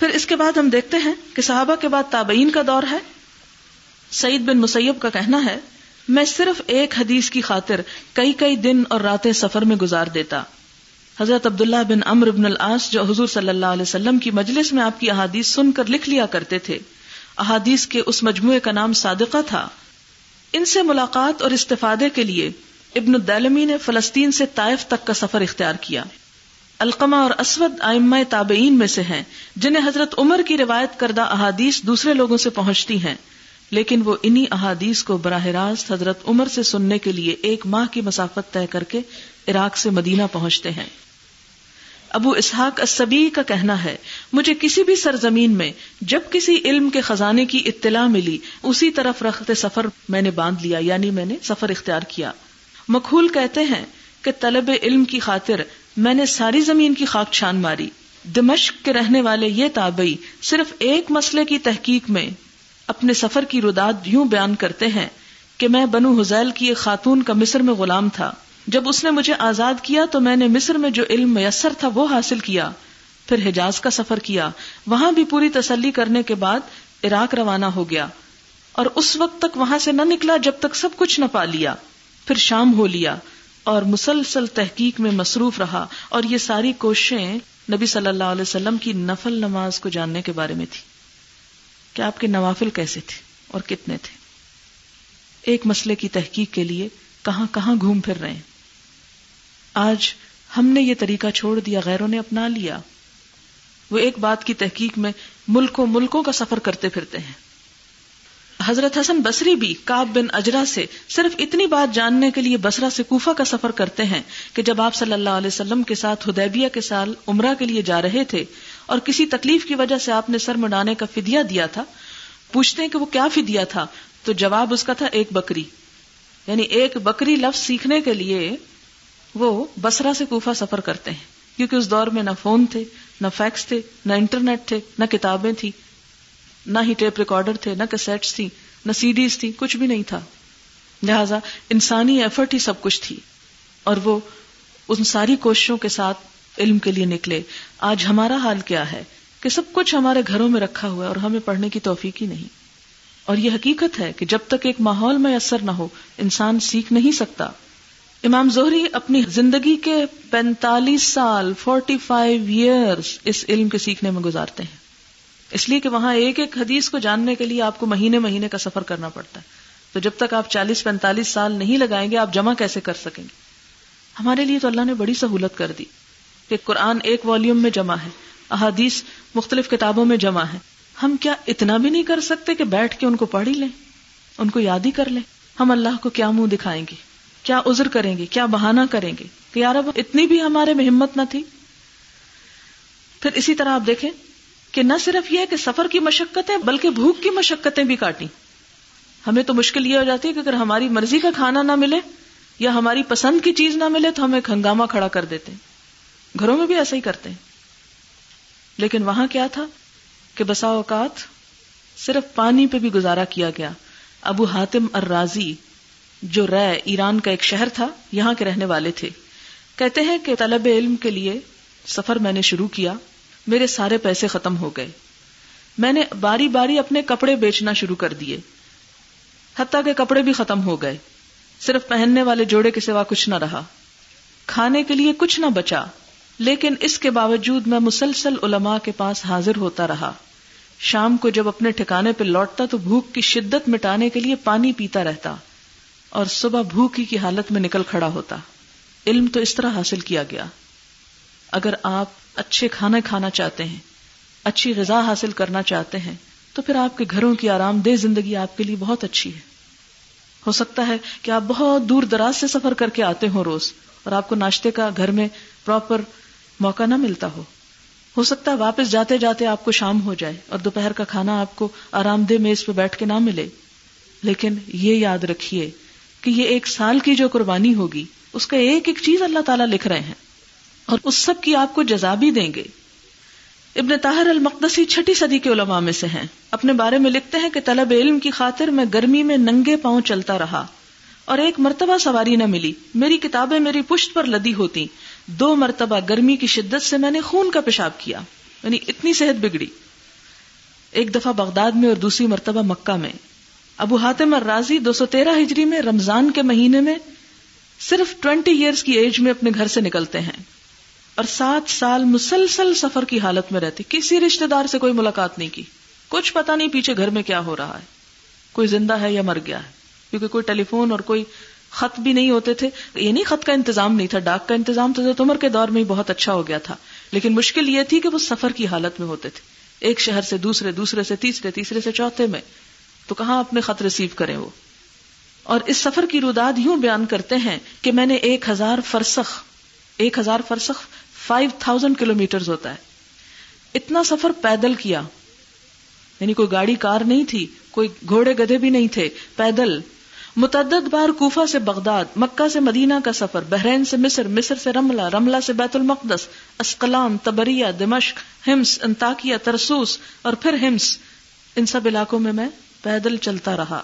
پھر اس کے بعد ہم دیکھتے ہیں کہ صحابہ کے بعد تابعین کا دور ہے سعید بن مسیب کا کہنا ہے میں صرف ایک حدیث کی خاطر کئی کئی دن اور راتیں سفر میں گزار دیتا حضرت عبداللہ بن امر ابن کی مجلس میں آپ کی احادیث سن کر لکھ لیا کرتے تھے احادیث کے اس مجموعے کا نام صادقہ تھا ان سے ملاقات اور استفادے کے لیے ابن الدالمی نے فلسطین سے طائف تک کا سفر اختیار کیا القمہ اور اسود ائمہ تابعین میں سے ہیں جنہیں حضرت عمر کی روایت کردہ احادیث دوسرے لوگوں سے پہنچتی ہیں لیکن وہ انہی احادیث کو براہ راست حضرت عمر سے سننے کے لیے ایک ماہ کی مسافت طے کر کے عراق سے مدینہ پہنچتے ہیں ابو اسحاق اسبی کا کہنا ہے مجھے کسی بھی سرزمین میں جب کسی علم کے خزانے کی اطلاع ملی اسی طرف رکھتے سفر میں نے باندھ لیا یعنی میں نے سفر اختیار کیا مکھول کہتے ہیں کہ طلب علم کی خاطر میں نے ساری زمین کی خاک چھان ماری دمشق کے رہنے والے یہ تابعی صرف ایک مسئلے کی تحقیق میں اپنے سفر کی رداد یوں بیان کرتے ہیں کہ میں بنو حزیل کی ایک خاتون کا مصر میں غلام تھا جب اس نے مجھے آزاد کیا تو میں نے مصر میں جو علم میسر تھا وہ حاصل کیا پھر حجاز کا سفر کیا وہاں بھی پوری تسلی کرنے کے بعد عراق روانہ ہو گیا اور اس وقت تک وہاں سے نہ نکلا جب تک سب کچھ نہ پا لیا پھر شام ہو لیا اور مسلسل تحقیق میں مصروف رہا اور یہ ساری کوششیں نبی صلی اللہ علیہ وسلم کی نفل نماز کو جاننے کے بارے میں تھی کہ آپ کے نوافل کیسے تھے اور کتنے تھے ایک مسئلے کی تحقیق کے لیے کہاں کہاں گھوم پھر رہے ہیں آج ہم نے یہ طریقہ چھوڑ دیا غیروں نے اپنا لیا وہ ایک بات کی تحقیق میں ملکوں ملکوں کا سفر کرتے پھرتے ہیں حضرت حسن بسری بھی کاب بن اجرا سے صرف اتنی بات جاننے کے لیے بسرا سے کوفہ کا سفر کرتے ہیں کہ جب آپ صلی اللہ علیہ وسلم کے ساتھ ہدیبیہ کے سال عمرہ کے لیے جا رہے تھے اور کسی تکلیف کی وجہ سے آپ نے سر مڈانے کا فدیا دیا تھا پوچھتے ہیں کہ وہ کیا فدیا تھا تو جواب اس کا تھا ایک بکری یعنی ایک بکری لفظ سیکھنے کے لیے وہ بسرا سے کوفہ سفر کرتے ہیں کیونکہ اس دور میں نہ فون تھے نہ فیکس تھے نہ انٹرنیٹ تھے نہ کتابیں تھیں نہ ہی ٹیپ ریکارڈر تھے نہ کسیٹس تھی نہ سی ڈیز تھی کچھ بھی نہیں تھا لہذا انسانی ایفرٹ ہی سب کچھ تھی اور وہ ان ساری کوششوں کے ساتھ علم کے لیے نکلے آج ہمارا حال کیا ہے کہ سب کچھ ہمارے گھروں میں رکھا ہوا ہے اور ہمیں پڑھنے کی توفیق ہی نہیں اور یہ حقیقت ہے کہ جب تک ایک ماحول میں اثر نہ ہو انسان سیکھ نہیں سکتا امام زہری اپنی زندگی کے پینتالیس سال فورٹی فائیو ایئر اس علم کے سیکھنے میں گزارتے ہیں اس لیے کہ وہاں ایک ایک حدیث کو جاننے کے لیے آپ کو مہینے مہینے کا سفر کرنا پڑتا ہے تو جب تک آپ چالیس پینتالیس سال نہیں لگائیں گے آپ جمع کیسے کر سکیں گے ہمارے لیے تو اللہ نے بڑی سہولت کر دی کہ قرآن ایک والیوم میں جمع ہے احادیث مختلف کتابوں میں جمع ہے ہم کیا اتنا بھی نہیں کر سکتے کہ بیٹھ کے ان کو پڑھ ہی لیں ان کو یاد ہی کر لیں ہم اللہ کو کیا منہ دکھائیں گے کیا عذر کریں گے کیا بہانا کریں گے کہ یار اب اتنی بھی ہمارے میں ہمت نہ تھی پھر اسی طرح آپ دیکھیں کہ نہ صرف یہ کہ سفر کی مشقتیں بلکہ بھوک کی مشقتیں بھی کاٹی ہمیں تو مشکل یہ ہو جاتی ہے کہ اگر ہماری مرضی کا کھانا نہ ملے یا ہماری پسند کی چیز نہ ملے تو ہمیں ہنگامہ کھڑا کر دیتے گھروں میں بھی ایسا ہی کرتے لیکن وہاں کیا تھا کہ بسا اوقات صرف پانی پہ بھی گزارا کیا گیا ابو حاتم الرازی جو رے ایران کا ایک شہر تھا یہاں کے رہنے والے تھے کہتے ہیں کہ طلب علم کے لیے سفر میں نے شروع کیا میرے سارے پیسے ختم ہو گئے میں نے باری باری اپنے کپڑے بیچنا شروع کر دیے حتیٰ کپڑے بھی ختم ہو گئے صرف پہننے والے جوڑے کے سوا کچھ نہ رہا کھانے کے لیے کچھ نہ بچا لیکن اس کے باوجود میں مسلسل علماء کے پاس حاضر ہوتا رہا شام کو جب اپنے ٹھکانے پہ لوٹتا تو بھوک کی شدت مٹانے کے لیے پانی پیتا رہتا اور صبح بھوکی کی حالت میں نکل کھڑا ہوتا علم تو اس طرح حاصل کیا گیا اگر آپ اچھے کھانا کھانا چاہتے ہیں اچھی غذا حاصل کرنا چاہتے ہیں تو پھر آپ کے گھروں کی آرام دہ زندگی آپ کے لیے بہت اچھی ہے ہو سکتا ہے کہ آپ بہت دور دراز سے سفر کر کے آتے ہوں روز اور آپ کو ناشتے کا گھر میں پراپر موقع نہ ملتا ہو ہو سکتا ہے واپس جاتے جاتے آپ کو شام ہو جائے اور دوپہر کا کھانا آپ کو آرام دہ میز پہ بیٹھ کے نہ ملے لیکن یہ یاد رکھیے کہ یہ ایک سال کی جو قربانی ہوگی اس کا ایک ایک چیز اللہ تعالیٰ لکھ رہے ہیں اور اس سب کی آپ کو جزا بھی دیں گے ابن طاہر المقدسی چھٹی صدی کے علماء میں سے ہیں اپنے بارے میں لکھتے ہیں کہ طلب علم کی خاطر میں گرمی میں ننگے پاؤں چلتا رہا اور ایک مرتبہ سواری نہ ملی میری کتابیں میری پشت پر لدی ہوتی دو مرتبہ گرمی کی شدت سے میں نے خون کا پیشاب کیا یعنی اتنی صحت بگڑی ایک دفعہ بغداد میں اور دوسری مرتبہ مکہ میں ابو حاتم الرازی دو سو تیرہ ہجری میں رمضان کے مہینے میں صرف ٹوینٹی ایئرز کی ایج میں اپنے گھر سے نکلتے ہیں اور سات سال مسلسل سفر کی حالت میں رہتی کسی رشتے دار سے کوئی ملاقات نہیں کی کچھ پتا نہیں پیچھے گھر میں کیا ہو رہا ہے کوئی زندہ ہے یا مر گیا ہے کیونکہ کوئی کوئی ٹیلی فون اور خط بھی نہیں ہوتے تھے یہ نہیں خط کا انتظام نہیں تھا ڈاک کا انتظام تو عمر کے دور میں بہت اچھا ہو گیا تھا لیکن مشکل یہ تھی کہ وہ سفر کی حالت میں ہوتے تھے ایک شہر سے دوسرے دوسرے سے تیسرے تیسرے سے چوتھے میں تو کہاں اپنے خط ریسیو کریں وہ اور اس سفر کی روداد یوں بیان کرتے ہیں کہ میں نے ایک ہزار فرسخ ایک ہزار فرسخ فائیو تھاؤزینڈ کلو میٹر ہوتا ہے اتنا سفر پیدل کیا یعنی کوئی گاڑی کار نہیں تھی کوئی گھوڑے گدھے بھی نہیں تھے پیدل متعدد بار کوفا سے بغداد مکہ سے مدینہ کا سفر بحرین سے مصر مصر سے رملہ رملہ سے بیت المقدس اسکلام تبریہ دمشق ہمس انتاکیہ ترسوس اور پھر ہمس ان سب علاقوں میں میں پیدل چلتا رہا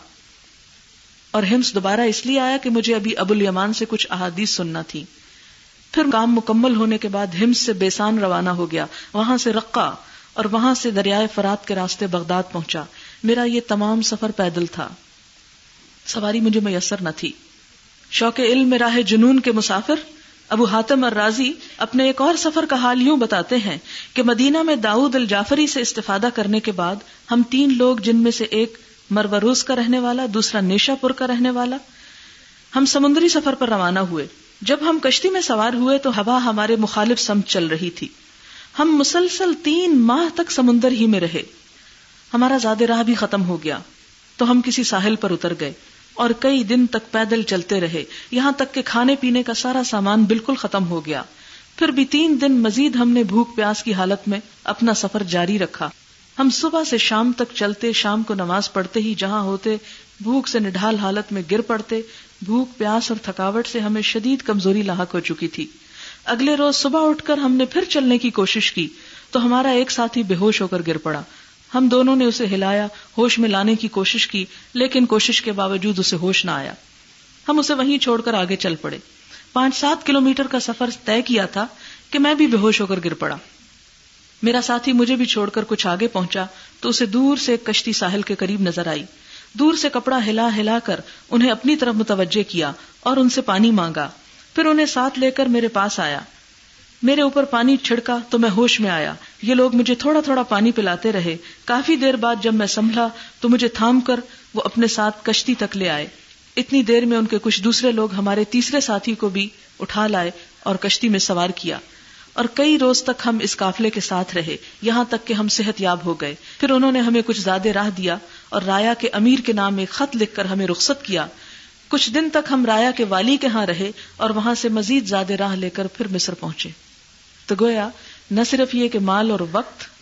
اور ہمس دوبارہ اس لیے آیا کہ مجھے ابھی ابو الیمان سے کچھ احادیث سننا تھی پھر کام مکمل ہونے کے بعد ہمس سے بیسان روانہ ہو گیا وہاں سے رقا اور وہاں سے دریائے فرات کے راستے بغداد پہنچا میرا یہ تمام سفر پیدل تھا سواری مجھے میسر نہ تھی شوق علم راہ جنون کے مسافر ابو حاتم اور راضی اپنے ایک اور سفر کا حال یوں بتاتے ہیں کہ مدینہ میں داؤد الجعفری سے استفادہ کرنے کے بعد ہم تین لوگ جن میں سے ایک مروروز کا رہنے والا دوسرا نیشا پور کا رہنے والا ہم سمندری سفر پر روانہ ہوئے جب ہم کشتی میں سوار ہوئے تو ہوا ہمارے مخالف چل رہی تھی ہم مسلسل تین ماہ تک سمندر ہی میں رہے ہمارا راہ بھی ختم ہو گیا تو ہم کسی ساحل پر اتر گئے اور کئی دن تک پیدل چلتے رہے یہاں تک کہ کھانے پینے کا سارا سامان بالکل ختم ہو گیا پھر بھی تین دن مزید ہم نے بھوک پیاس کی حالت میں اپنا سفر جاری رکھا ہم صبح سے شام تک چلتے شام کو نماز پڑھتے ہی جہاں ہوتے بھوک سے نڈال حالت میں گر پڑتے بھوک پیاس اور تھکاوٹ سے ہمیں شدید کمزوری لاحق ہو چکی تھی اگلے روز صبح اٹھ کر ہم نے پھر چلنے کی کی کوشش تو ہمارا ایک ساتھی بے ہوش ہو کر گر پڑا ہم دونوں نے اسے ہلایا ہوش میں لانے کی کوشش کی لیکن کوشش کے باوجود اسے ہوش نہ آیا ہم اسے وہیں چھوڑ کر آگے چل پڑے پانچ سات کلو میٹر کا سفر طے کیا تھا کہ میں بھی بے ہوش ہو کر گر پڑا میرا ساتھی مجھے بھی چھوڑ کر کچھ آگے پہنچا تو اسے دور سے ایک کشتی ساحل کے قریب نظر آئی دور سے کپڑا ہلا ہلا کر انہیں اپنی طرف متوجہ کیا اور ان سے پانی مانگا پھر انہیں ساتھ لے کر میرے پاس آیا میرے اوپر پانی چھڑکا تو میں ہوش میں آیا یہ لوگ مجھے تھوڑا تھوڑا پانی پلاتے رہے کافی دیر بعد جب میں سنبھلا تو مجھے تھام کر وہ اپنے ساتھ کشتی تک لے آئے اتنی دیر میں ان کے کچھ دوسرے لوگ ہمارے تیسرے ساتھی کو بھی اٹھا لائے اور کشتی میں سوار کیا اور کئی روز تک ہم اس قافلے کے ساتھ رہے یہاں تک کہ ہم صحت یاب ہو گئے پھر انہوں نے ہمیں کچھ زیادہ راہ دیا اور رایا کے امیر کے نام ایک خط لکھ کر ہمیں رخصت کیا کچھ دن تک ہم رایا کے والی کے ہاں رہے اور وہاں سے مزید زیادہ راہ لے کر پھر مصر پہنچے تو گویا نہ صرف یہ کہ مال اور اور وقت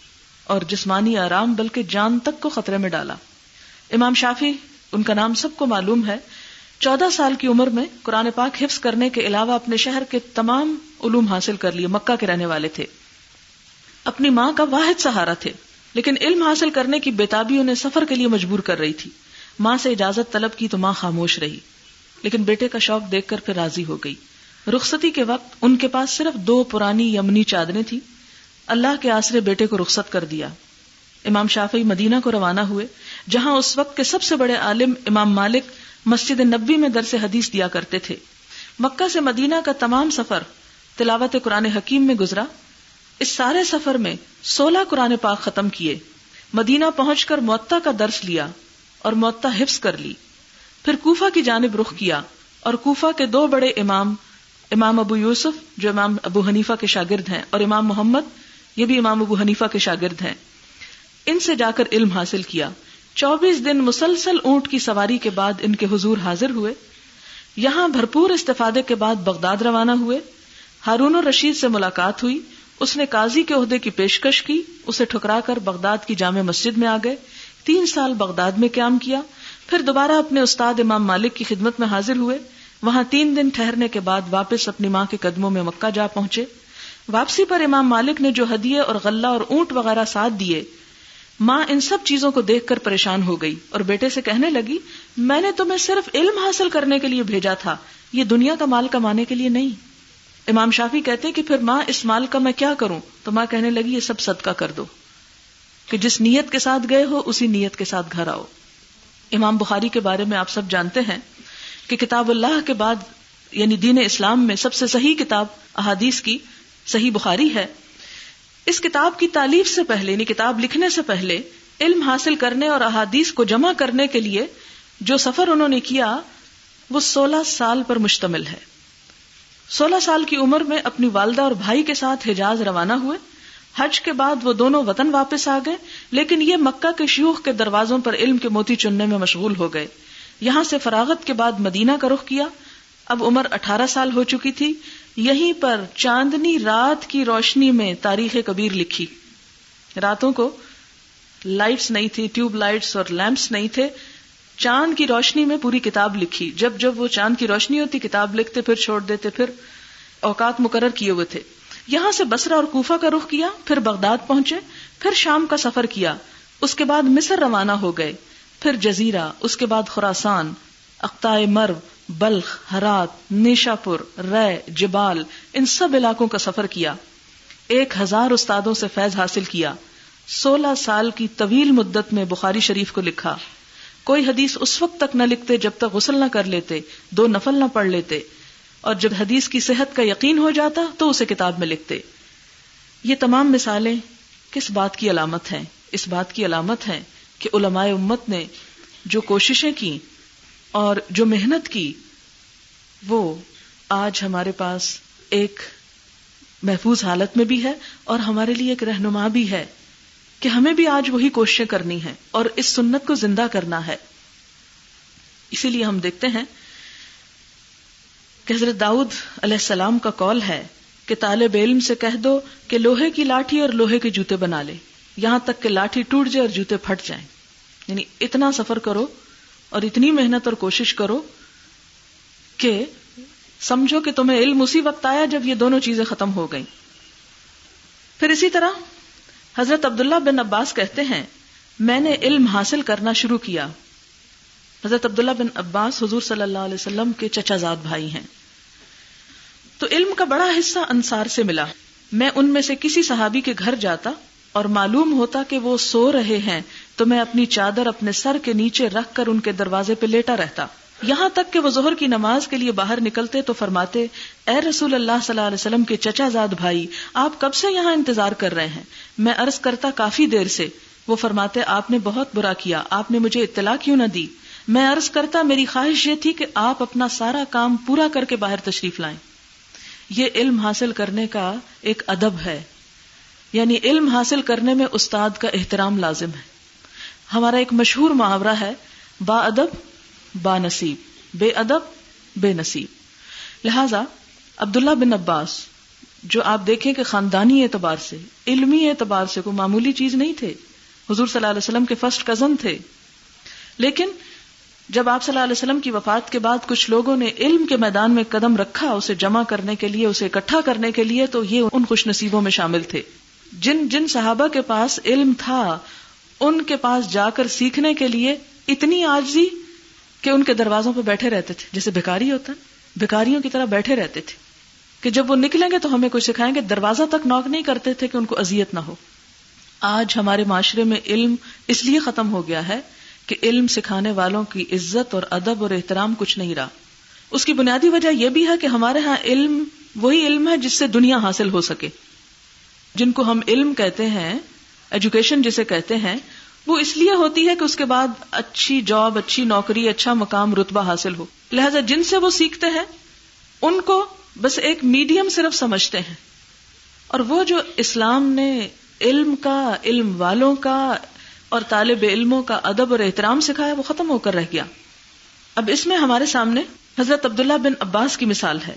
جسمانی آرام بلکہ جان تک کو خطرے میں ڈالا امام شافی ان کا نام سب کو معلوم ہے چودہ سال کی عمر میں قرآن پاک حفظ کرنے کے علاوہ اپنے شہر کے تمام علوم حاصل کر لیے مکہ کے رہنے والے تھے اپنی ماں کا واحد سہارا تھے لیکن علم حاصل کرنے کی بےتابی انہیں سفر کے لیے مجبور کر رہی تھی ماں سے اجازت طلب کی تو ماں خاموش رہی لیکن بیٹے کا شوق دیکھ کر پھر راضی ہو گئی رخصتی کے وقت ان کے پاس صرف دو پرانی یمنی چادریں تھی اللہ کے آسرے بیٹے کو رخصت کر دیا امام شافعی مدینہ کو روانہ ہوئے جہاں اس وقت کے سب سے بڑے عالم امام مالک مسجد نبی میں درس حدیث دیا کرتے تھے مکہ سے مدینہ کا تمام سفر تلاوت قرآن حکیم میں گزرا اس سارے سفر میں سولہ قرآن پاک ختم کیے مدینہ پہنچ کر معتا کا درس لیا اور معتا حفظ کر لی پھر کوفا کی جانب رخ کیا اور کوفا کے دو بڑے امام امام ابو یوسف جو امام ابو حنیفہ کے شاگرد ہیں اور امام محمد یہ بھی امام ابو حنیفا کے شاگرد ہیں ان سے جا کر علم حاصل کیا چوبیس دن مسلسل اونٹ کی سواری کے بعد ان کے حضور حاضر ہوئے یہاں بھرپور استفادے کے بعد بغداد روانہ ہوئے ہارون و رشید سے ملاقات ہوئی اس نے کاضی کے عہدے کی پیشکش کی اسے ٹھکرا کر بغداد کی جامع مسجد میں آ گئے تین سال بغداد میں قیام کیا پھر دوبارہ اپنے استاد امام مالک کی خدمت میں حاضر ہوئے وہاں تین دن ٹھہرنے کے بعد واپس اپنی ماں کے قدموں میں مکہ جا پہنچے واپسی پر امام مالک نے جو ہدیے اور غلہ اور اونٹ وغیرہ ساتھ دیے ماں ان سب چیزوں کو دیکھ کر پریشان ہو گئی اور بیٹے سے کہنے لگی میں نے تمہیں صرف علم حاصل کرنے کے لیے بھیجا تھا یہ دنیا کا مال کمانے کے لیے نہیں امام شافی کہتے کہ پھر ماں اس مال کا میں کیا کروں تو ماں کہنے لگی یہ سب صدقہ کر دو کہ جس نیت کے ساتھ گئے ہو اسی نیت کے ساتھ گھر آؤ امام بخاری کے بارے میں آپ سب جانتے ہیں کہ کتاب اللہ کے بعد یعنی دین اسلام میں سب سے صحیح کتاب احادیث کی صحیح بخاری ہے اس کتاب کی تعلیف سے پہلے یعنی کتاب لکھنے سے پہلے علم حاصل کرنے اور احادیث کو جمع کرنے کے لیے جو سفر انہوں نے کیا وہ سولہ سال پر مشتمل ہے سولہ سال کی عمر میں اپنی والدہ اور بھائی کے ساتھ حجاز روانہ ہوئے حج کے بعد وہ دونوں وطن واپس آ گئے لیکن یہ مکہ کے شیوخ کے دروازوں پر علم کے موتی چننے میں مشغول ہو گئے یہاں سے فراغت کے بعد مدینہ کا رخ کیا اب عمر اٹھارہ سال ہو چکی تھی یہیں پر چاندنی رات کی روشنی میں تاریخ کبیر لکھی راتوں کو لائٹس نہیں تھی ٹیوب لائٹس اور لیمپس نہیں تھے چاند کی روشنی میں پوری کتاب لکھی جب جب وہ چاند کی روشنی ہوتی کتاب لکھتے پھر چھوڑ دیتے پھر اوقات مقرر کیے ہوئے تھے یہاں سے بسرا اور کوفہ کا رخ کیا پھر بغداد پہنچے پھر شام کا سفر کیا اس کے بعد مصر روانہ ہو گئے پھر جزیرہ اس کے بعد خوراسان اقتا مرو بلخ ہرات نیشا پور رے جبال ان سب علاقوں کا سفر کیا ایک ہزار استادوں سے فیض حاصل کیا سولہ سال کی طویل مدت میں بخاری شریف کو لکھا کوئی حدیث اس وقت تک نہ لکھتے جب تک غسل نہ کر لیتے دو نفل نہ پڑھ لیتے اور جب حدیث کی صحت کا یقین ہو جاتا تو اسے کتاب میں لکھتے یہ تمام مثالیں کس بات کی علامت ہیں اس بات کی علامت ہیں کہ علماء امت نے جو کوششیں کی اور جو محنت کی وہ آج ہمارے پاس ایک محفوظ حالت میں بھی ہے اور ہمارے لیے ایک رہنما بھی ہے کہ ہمیں بھی آج وہی کوششیں کرنی ہے اور اس سنت کو زندہ کرنا ہے اسی لیے ہم دیکھتے ہیں کہ حضرت داؤد علیہ السلام کا کال ہے کہ طالب علم سے کہہ دو کہ لوہے کی لاٹھی اور لوہے کے جوتے بنا لے یہاں تک کہ لاٹھی ٹوٹ جائے اور جوتے پھٹ جائیں یعنی اتنا سفر کرو اور اتنی محنت اور کوشش کرو کہ سمجھو کہ تمہیں علم اسی وقت آیا جب یہ دونوں چیزیں ختم ہو گئیں پھر اسی طرح حضرت عبداللہ بن عباس کہتے ہیں میں نے علم حاصل کرنا شروع کیا حضرت عبداللہ بن عباس حضور صلی اللہ علیہ وسلم کے چچا زاد بھائی ہیں تو علم کا بڑا حصہ انصار سے ملا میں ان میں سے کسی صحابی کے گھر جاتا اور معلوم ہوتا کہ وہ سو رہے ہیں تو میں اپنی چادر اپنے سر کے نیچے رکھ کر ان کے دروازے پہ لیٹا رہتا یہاں تک کہ وہ زہر کی نماز کے لیے باہر نکلتے تو فرماتے اے رسول اللہ صلی اللہ علیہ وسلم کے چچا زاد بھائی آپ کب سے یہاں انتظار کر رہے ہیں میں عرض کرتا کافی دیر سے وہ فرماتے آپ نے بہت برا کیا آپ نے مجھے اطلاع کیوں نہ دی میں عرض کرتا میری خواہش یہ تھی کہ آپ اپنا سارا کام پورا کر کے باہر تشریف لائیں یہ علم حاصل کرنے کا ایک ادب ہے یعنی علم حاصل کرنے میں استاد کا احترام لازم ہے ہمارا ایک مشہور محاورہ ہے با ادب با نصیب بے ادب بے نصیب لہذا عبداللہ بن عباس جو آپ دیکھیں کہ خاندانی اعتبار سے علمی اعتبار سے کوئی معمولی چیز نہیں تھے حضور صلی اللہ علیہ وسلم کے فرسٹ کزن تھے لیکن جب آپ صلی اللہ علیہ وسلم کی وفات کے بعد کچھ لوگوں نے علم کے میدان میں قدم رکھا اسے جمع کرنے کے لیے اسے اکٹھا کرنے کے لیے تو یہ ان خوش نصیبوں میں شامل تھے جن جن صحابہ کے پاس علم تھا ان کے پاس جا کر سیکھنے کے لیے اتنی آجزی کہ ان کے دروازوں پہ بیٹھے رہتے تھے جیسے بھکاری ہوتا ہے بھکاریوں کی طرح بیٹھے رہتے تھے کہ جب وہ نکلیں گے تو ہمیں کچھ سکھائیں گے دروازہ تک نوک نہیں کرتے تھے کہ ان کو اذیت نہ ہو آج ہمارے معاشرے میں علم اس لیے ختم ہو گیا ہے کہ علم سکھانے والوں کی عزت اور ادب اور احترام کچھ نہیں رہا اس کی بنیادی وجہ یہ بھی ہے کہ ہمارے ہاں علم وہی علم ہے جس سے دنیا حاصل ہو سکے جن کو ہم علم کہتے ہیں ایجوکیشن جسے کہتے ہیں وہ اس لیے ہوتی ہے کہ اس کے بعد اچھی جاب اچھی نوکری اچھا مقام رتبہ حاصل ہو لہذا جن سے وہ سیکھتے ہیں ان کو بس ایک میڈیم صرف سمجھتے ہیں اور وہ جو اسلام نے علم کا علم والوں کا اور طالب علموں کا ادب اور احترام سکھایا وہ ختم ہو کر رہ گیا اب اس میں ہمارے سامنے حضرت عبداللہ بن عباس کی مثال ہے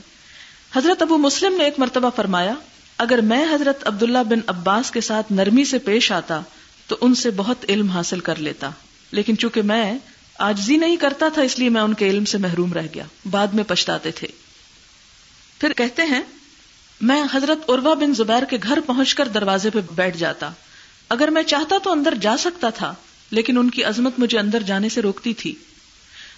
حضرت ابو مسلم نے ایک مرتبہ فرمایا اگر میں حضرت عبداللہ بن عباس کے ساتھ نرمی سے پیش آتا تو ان سے بہت علم حاصل کر لیتا لیکن چونکہ میں آجزی نہیں کرتا تھا اس لیے میں ان کے علم سے محروم رہ گیا بعد میں پچھتاتے تھے پھر کہتے ہیں میں حضرت عروا بن زبیر کے گھر پہنچ کر دروازے پہ بیٹھ جاتا اگر میں چاہتا تو اندر جا سکتا تھا لیکن ان کی عظمت مجھے اندر جانے سے روکتی تھی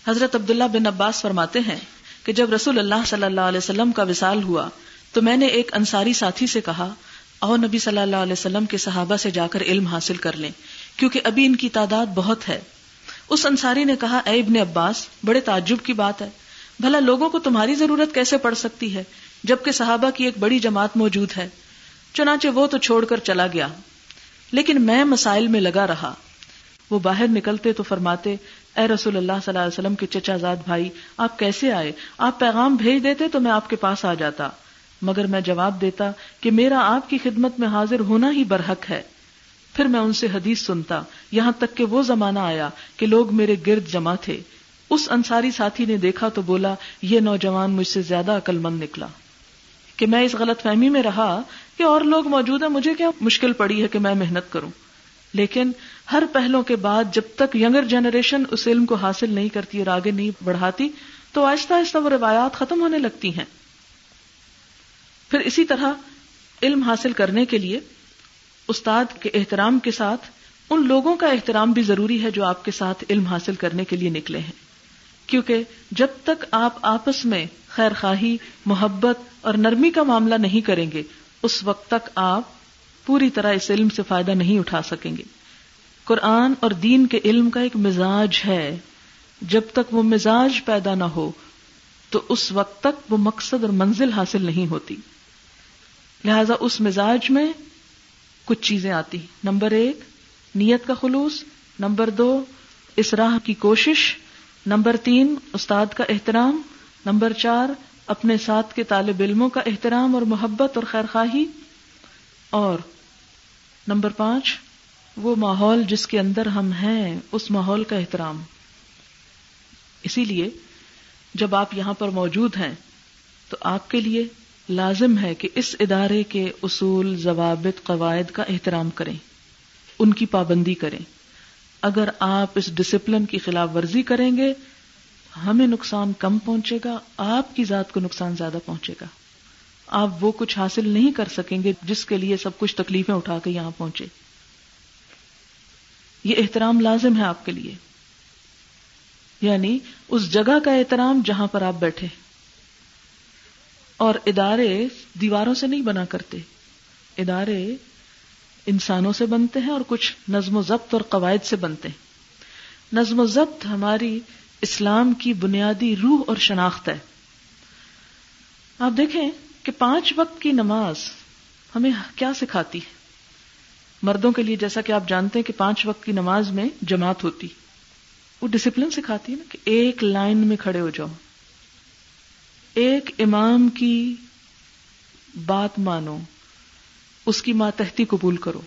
حضرت عبداللہ بن عباس فرماتے ہیں کہ جب رسول اللہ صلی اللہ علیہ وسلم کا وصال ہوا تو میں نے ایک انصاری ساتھی سے کہا اور نبی صلی اللہ علیہ وسلم کے صحابہ سے جا کر علم حاصل کر لیں کیونکہ ابھی ان کی تعداد بہت ہے اس انصاری نے کہا اے ابن عباس بڑے تعجب کی بات ہے بھلا لوگوں کو تمہاری ضرورت کیسے پڑ سکتی ہے جبکہ صحابہ کی ایک بڑی جماعت موجود ہے چنانچہ وہ تو چھوڑ کر چلا گیا لیکن میں مسائل میں لگا رہا وہ باہر نکلتے تو فرماتے اے رسول اللہ صلی اللہ علیہ وسلم کے چچا زاد بھائی آپ کیسے آئے آپ پیغام بھیج دیتے تو میں آپ کے پاس آ جاتا مگر میں جواب دیتا کہ میرا آپ کی خدمت میں حاضر ہونا ہی برحق ہے پھر میں ان سے حدیث سنتا یہاں تک کہ وہ زمانہ آیا کہ لوگ میرے گرد جمع تھے اس انصاری ساتھی نے دیکھا تو بولا یہ نوجوان مجھ سے زیادہ عقل مند نکلا کہ میں اس غلط فہمی میں رہا کہ اور لوگ موجود ہیں مجھے کیا مشکل پڑی ہے کہ میں محنت کروں لیکن ہر پہلو کے بعد جب تک ینگر جنریشن اس علم کو حاصل نہیں کرتی اور آگے نہیں بڑھاتی تو آہستہ آہستہ وہ روایات ختم ہونے لگتی ہیں پھر اسی طرح علم حاصل کرنے کے لیے استاد کے احترام کے ساتھ ان لوگوں کا احترام بھی ضروری ہے جو آپ کے ساتھ علم حاصل کرنے کے لیے نکلے ہیں کیونکہ جب تک آپ آپس میں خیر خواہی محبت اور نرمی کا معاملہ نہیں کریں گے اس وقت تک آپ پوری طرح اس علم سے فائدہ نہیں اٹھا سکیں گے قرآن اور دین کے علم کا ایک مزاج ہے جب تک وہ مزاج پیدا نہ ہو تو اس وقت تک وہ مقصد اور منزل حاصل نہیں ہوتی لہذا اس مزاج میں کچھ چیزیں آتی نمبر ایک نیت کا خلوص نمبر دو اس راہ کی کوشش نمبر تین استاد کا احترام نمبر چار اپنے ساتھ کے طالب علموں کا احترام اور محبت اور خیر خواہی اور نمبر پانچ وہ ماحول جس کے اندر ہم ہیں اس ماحول کا احترام اسی لیے جب آپ یہاں پر موجود ہیں تو آپ کے لیے لازم ہے کہ اس ادارے کے اصول ضوابط قواعد کا احترام کریں ان کی پابندی کریں اگر آپ اس ڈسپلن کی خلاف ورزی کریں گے ہمیں نقصان کم پہنچے گا آپ کی ذات کو نقصان زیادہ پہنچے گا آپ وہ کچھ حاصل نہیں کر سکیں گے جس کے لیے سب کچھ تکلیفیں اٹھا کے یہاں پہنچے یہ احترام لازم ہے آپ کے لیے یعنی اس جگہ کا احترام جہاں پر آپ بیٹھے ہیں اور ادارے دیواروں سے نہیں بنا کرتے ادارے انسانوں سے بنتے ہیں اور کچھ نظم و ضبط اور قواعد سے بنتے ہیں نظم و ضبط ہماری اسلام کی بنیادی روح اور شناخت ہے آپ دیکھیں کہ پانچ وقت کی نماز ہمیں کیا سکھاتی ہے مردوں کے لیے جیسا کہ آپ جانتے ہیں کہ پانچ وقت کی نماز میں جماعت ہوتی وہ ڈسپلن سکھاتی ہے نا کہ ایک لائن میں کھڑے ہو جاؤ ایک امام کی بات مانو اس کی ماتحتی قبول کرو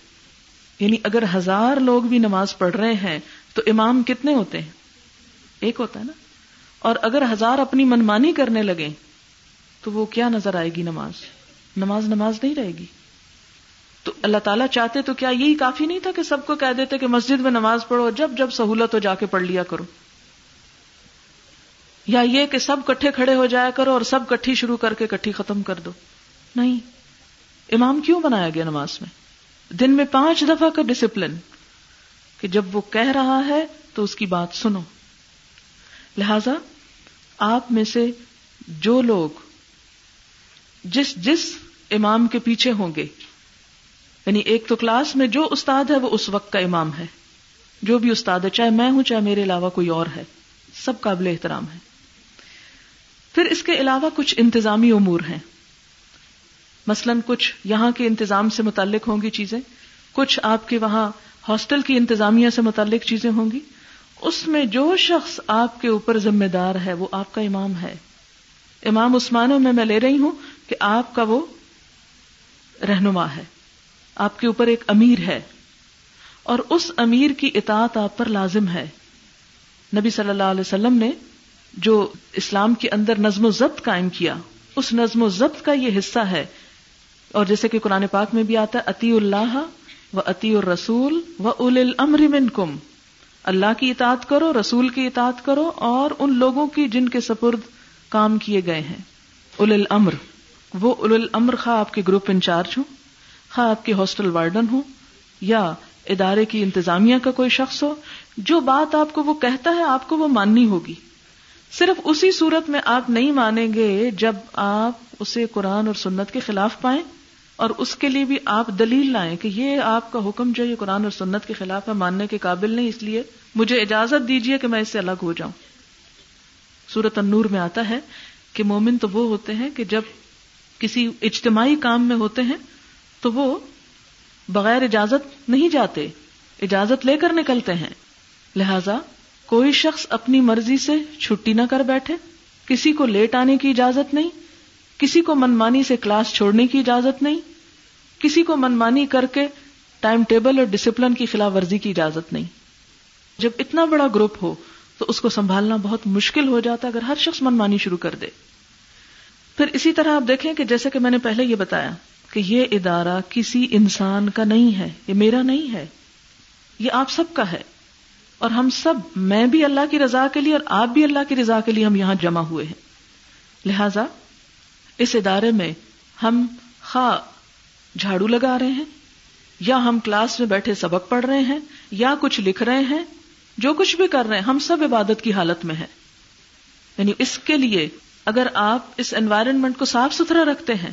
یعنی اگر ہزار لوگ بھی نماز پڑھ رہے ہیں تو امام کتنے ہوتے ہیں ایک ہوتا ہے نا اور اگر ہزار اپنی منمانی کرنے لگے تو وہ کیا نظر آئے گی نماز نماز نماز نہیں رہے گی تو اللہ تعالیٰ چاہتے تو کیا یہی کافی نہیں تھا کہ سب کو کہہ دیتے کہ مسجد میں نماز پڑھو جب جب سہولت ہو جا کے پڑھ لیا کرو یا یہ کہ سب کٹھے کھڑے ہو جایا کرو اور سب کٹھی شروع کر کے کٹھی ختم کر دو نہیں امام کیوں بنایا گیا نماز میں دن میں پانچ دفعہ کا ڈسپلن کہ جب وہ کہہ رہا ہے تو اس کی بات سنو لہذا آپ میں سے جو لوگ جس جس امام کے پیچھے ہوں گے یعنی ایک تو کلاس میں جو استاد ہے وہ اس وقت کا امام ہے جو بھی استاد ہے چاہے میں ہوں چاہے میرے علاوہ کوئی اور ہے سب قابل احترام ہے پھر اس کے علاوہ کچھ انتظامی امور ہیں مثلا کچھ یہاں کے انتظام سے متعلق ہوں گی چیزیں کچھ آپ کے وہاں ہاسٹل کی انتظامیہ سے متعلق چیزیں ہوں گی اس میں جو شخص آپ کے اوپر ذمہ دار ہے وہ آپ کا امام ہے امام عثمانوں میں میں لے رہی ہوں کہ آپ کا وہ رہنما ہے آپ کے اوپر ایک امیر ہے اور اس امیر کی اطاعت آپ پر لازم ہے نبی صلی اللہ علیہ وسلم نے جو اسلام کے اندر نظم و ضبط قائم کیا اس نظم و ضبط کا یہ حصہ ہے اور جیسے کہ قرآن پاک میں بھی آتا ہے عطی اللہ و اتی الرسول و اول المرمن کم اللہ کی اطاعت کرو رسول کی اطاعت کرو اور ان لوگوں کی جن کے سپرد کام کیے گئے ہیں اول العمر وہ اول المر خواہ آپ کے گروپ انچارج ہوں خواہ آپ کے ہاسٹل وارڈن ہوں یا ادارے کی انتظامیہ کا کوئی شخص ہو جو بات آپ کو وہ کہتا ہے آپ کو وہ ماننی ہوگی صرف اسی صورت میں آپ نہیں مانیں گے جب آپ اسے قرآن اور سنت کے خلاف پائیں اور اس کے لیے بھی آپ دلیل لائیں کہ یہ آپ کا حکم جو یہ قرآن اور سنت کے خلاف ہے ماننے کے قابل نہیں اس لیے مجھے اجازت دیجیے کہ میں اس سے الگ ہو جاؤں سورت انور میں آتا ہے کہ مومن تو وہ ہوتے ہیں کہ جب کسی اجتماعی کام میں ہوتے ہیں تو وہ بغیر اجازت نہیں جاتے اجازت لے کر نکلتے ہیں لہذا کوئی شخص اپنی مرضی سے چھٹی نہ کر بیٹھے کسی کو لیٹ آنے کی اجازت نہیں کسی کو منمانی سے کلاس چھوڑنے کی اجازت نہیں کسی کو منمانی کر کے ٹائم ٹیبل اور ڈسپلن کی خلاف ورزی کی اجازت نہیں جب اتنا بڑا گروپ ہو تو اس کو سنبھالنا بہت مشکل ہو جاتا ہے اگر ہر شخص منمانی شروع کر دے پھر اسی طرح آپ دیکھیں کہ جیسے کہ میں نے پہلے یہ بتایا کہ یہ ادارہ کسی انسان کا نہیں ہے یہ میرا نہیں ہے یہ آپ سب کا ہے اور ہم سب میں بھی اللہ کی رضا کے لیے اور آپ بھی اللہ کی رضا کے لیے ہم یہاں جمع ہوئے ہیں لہذا اس ادارے میں ہم خا جھاڑو لگا رہے ہیں یا ہم کلاس میں بیٹھے سبق پڑھ رہے ہیں یا کچھ لکھ رہے ہیں جو کچھ بھی کر رہے ہیں ہم سب عبادت کی حالت میں ہیں یعنی اس کے لیے اگر آپ اس انوائرمنٹ کو صاف ستھرا رکھتے ہیں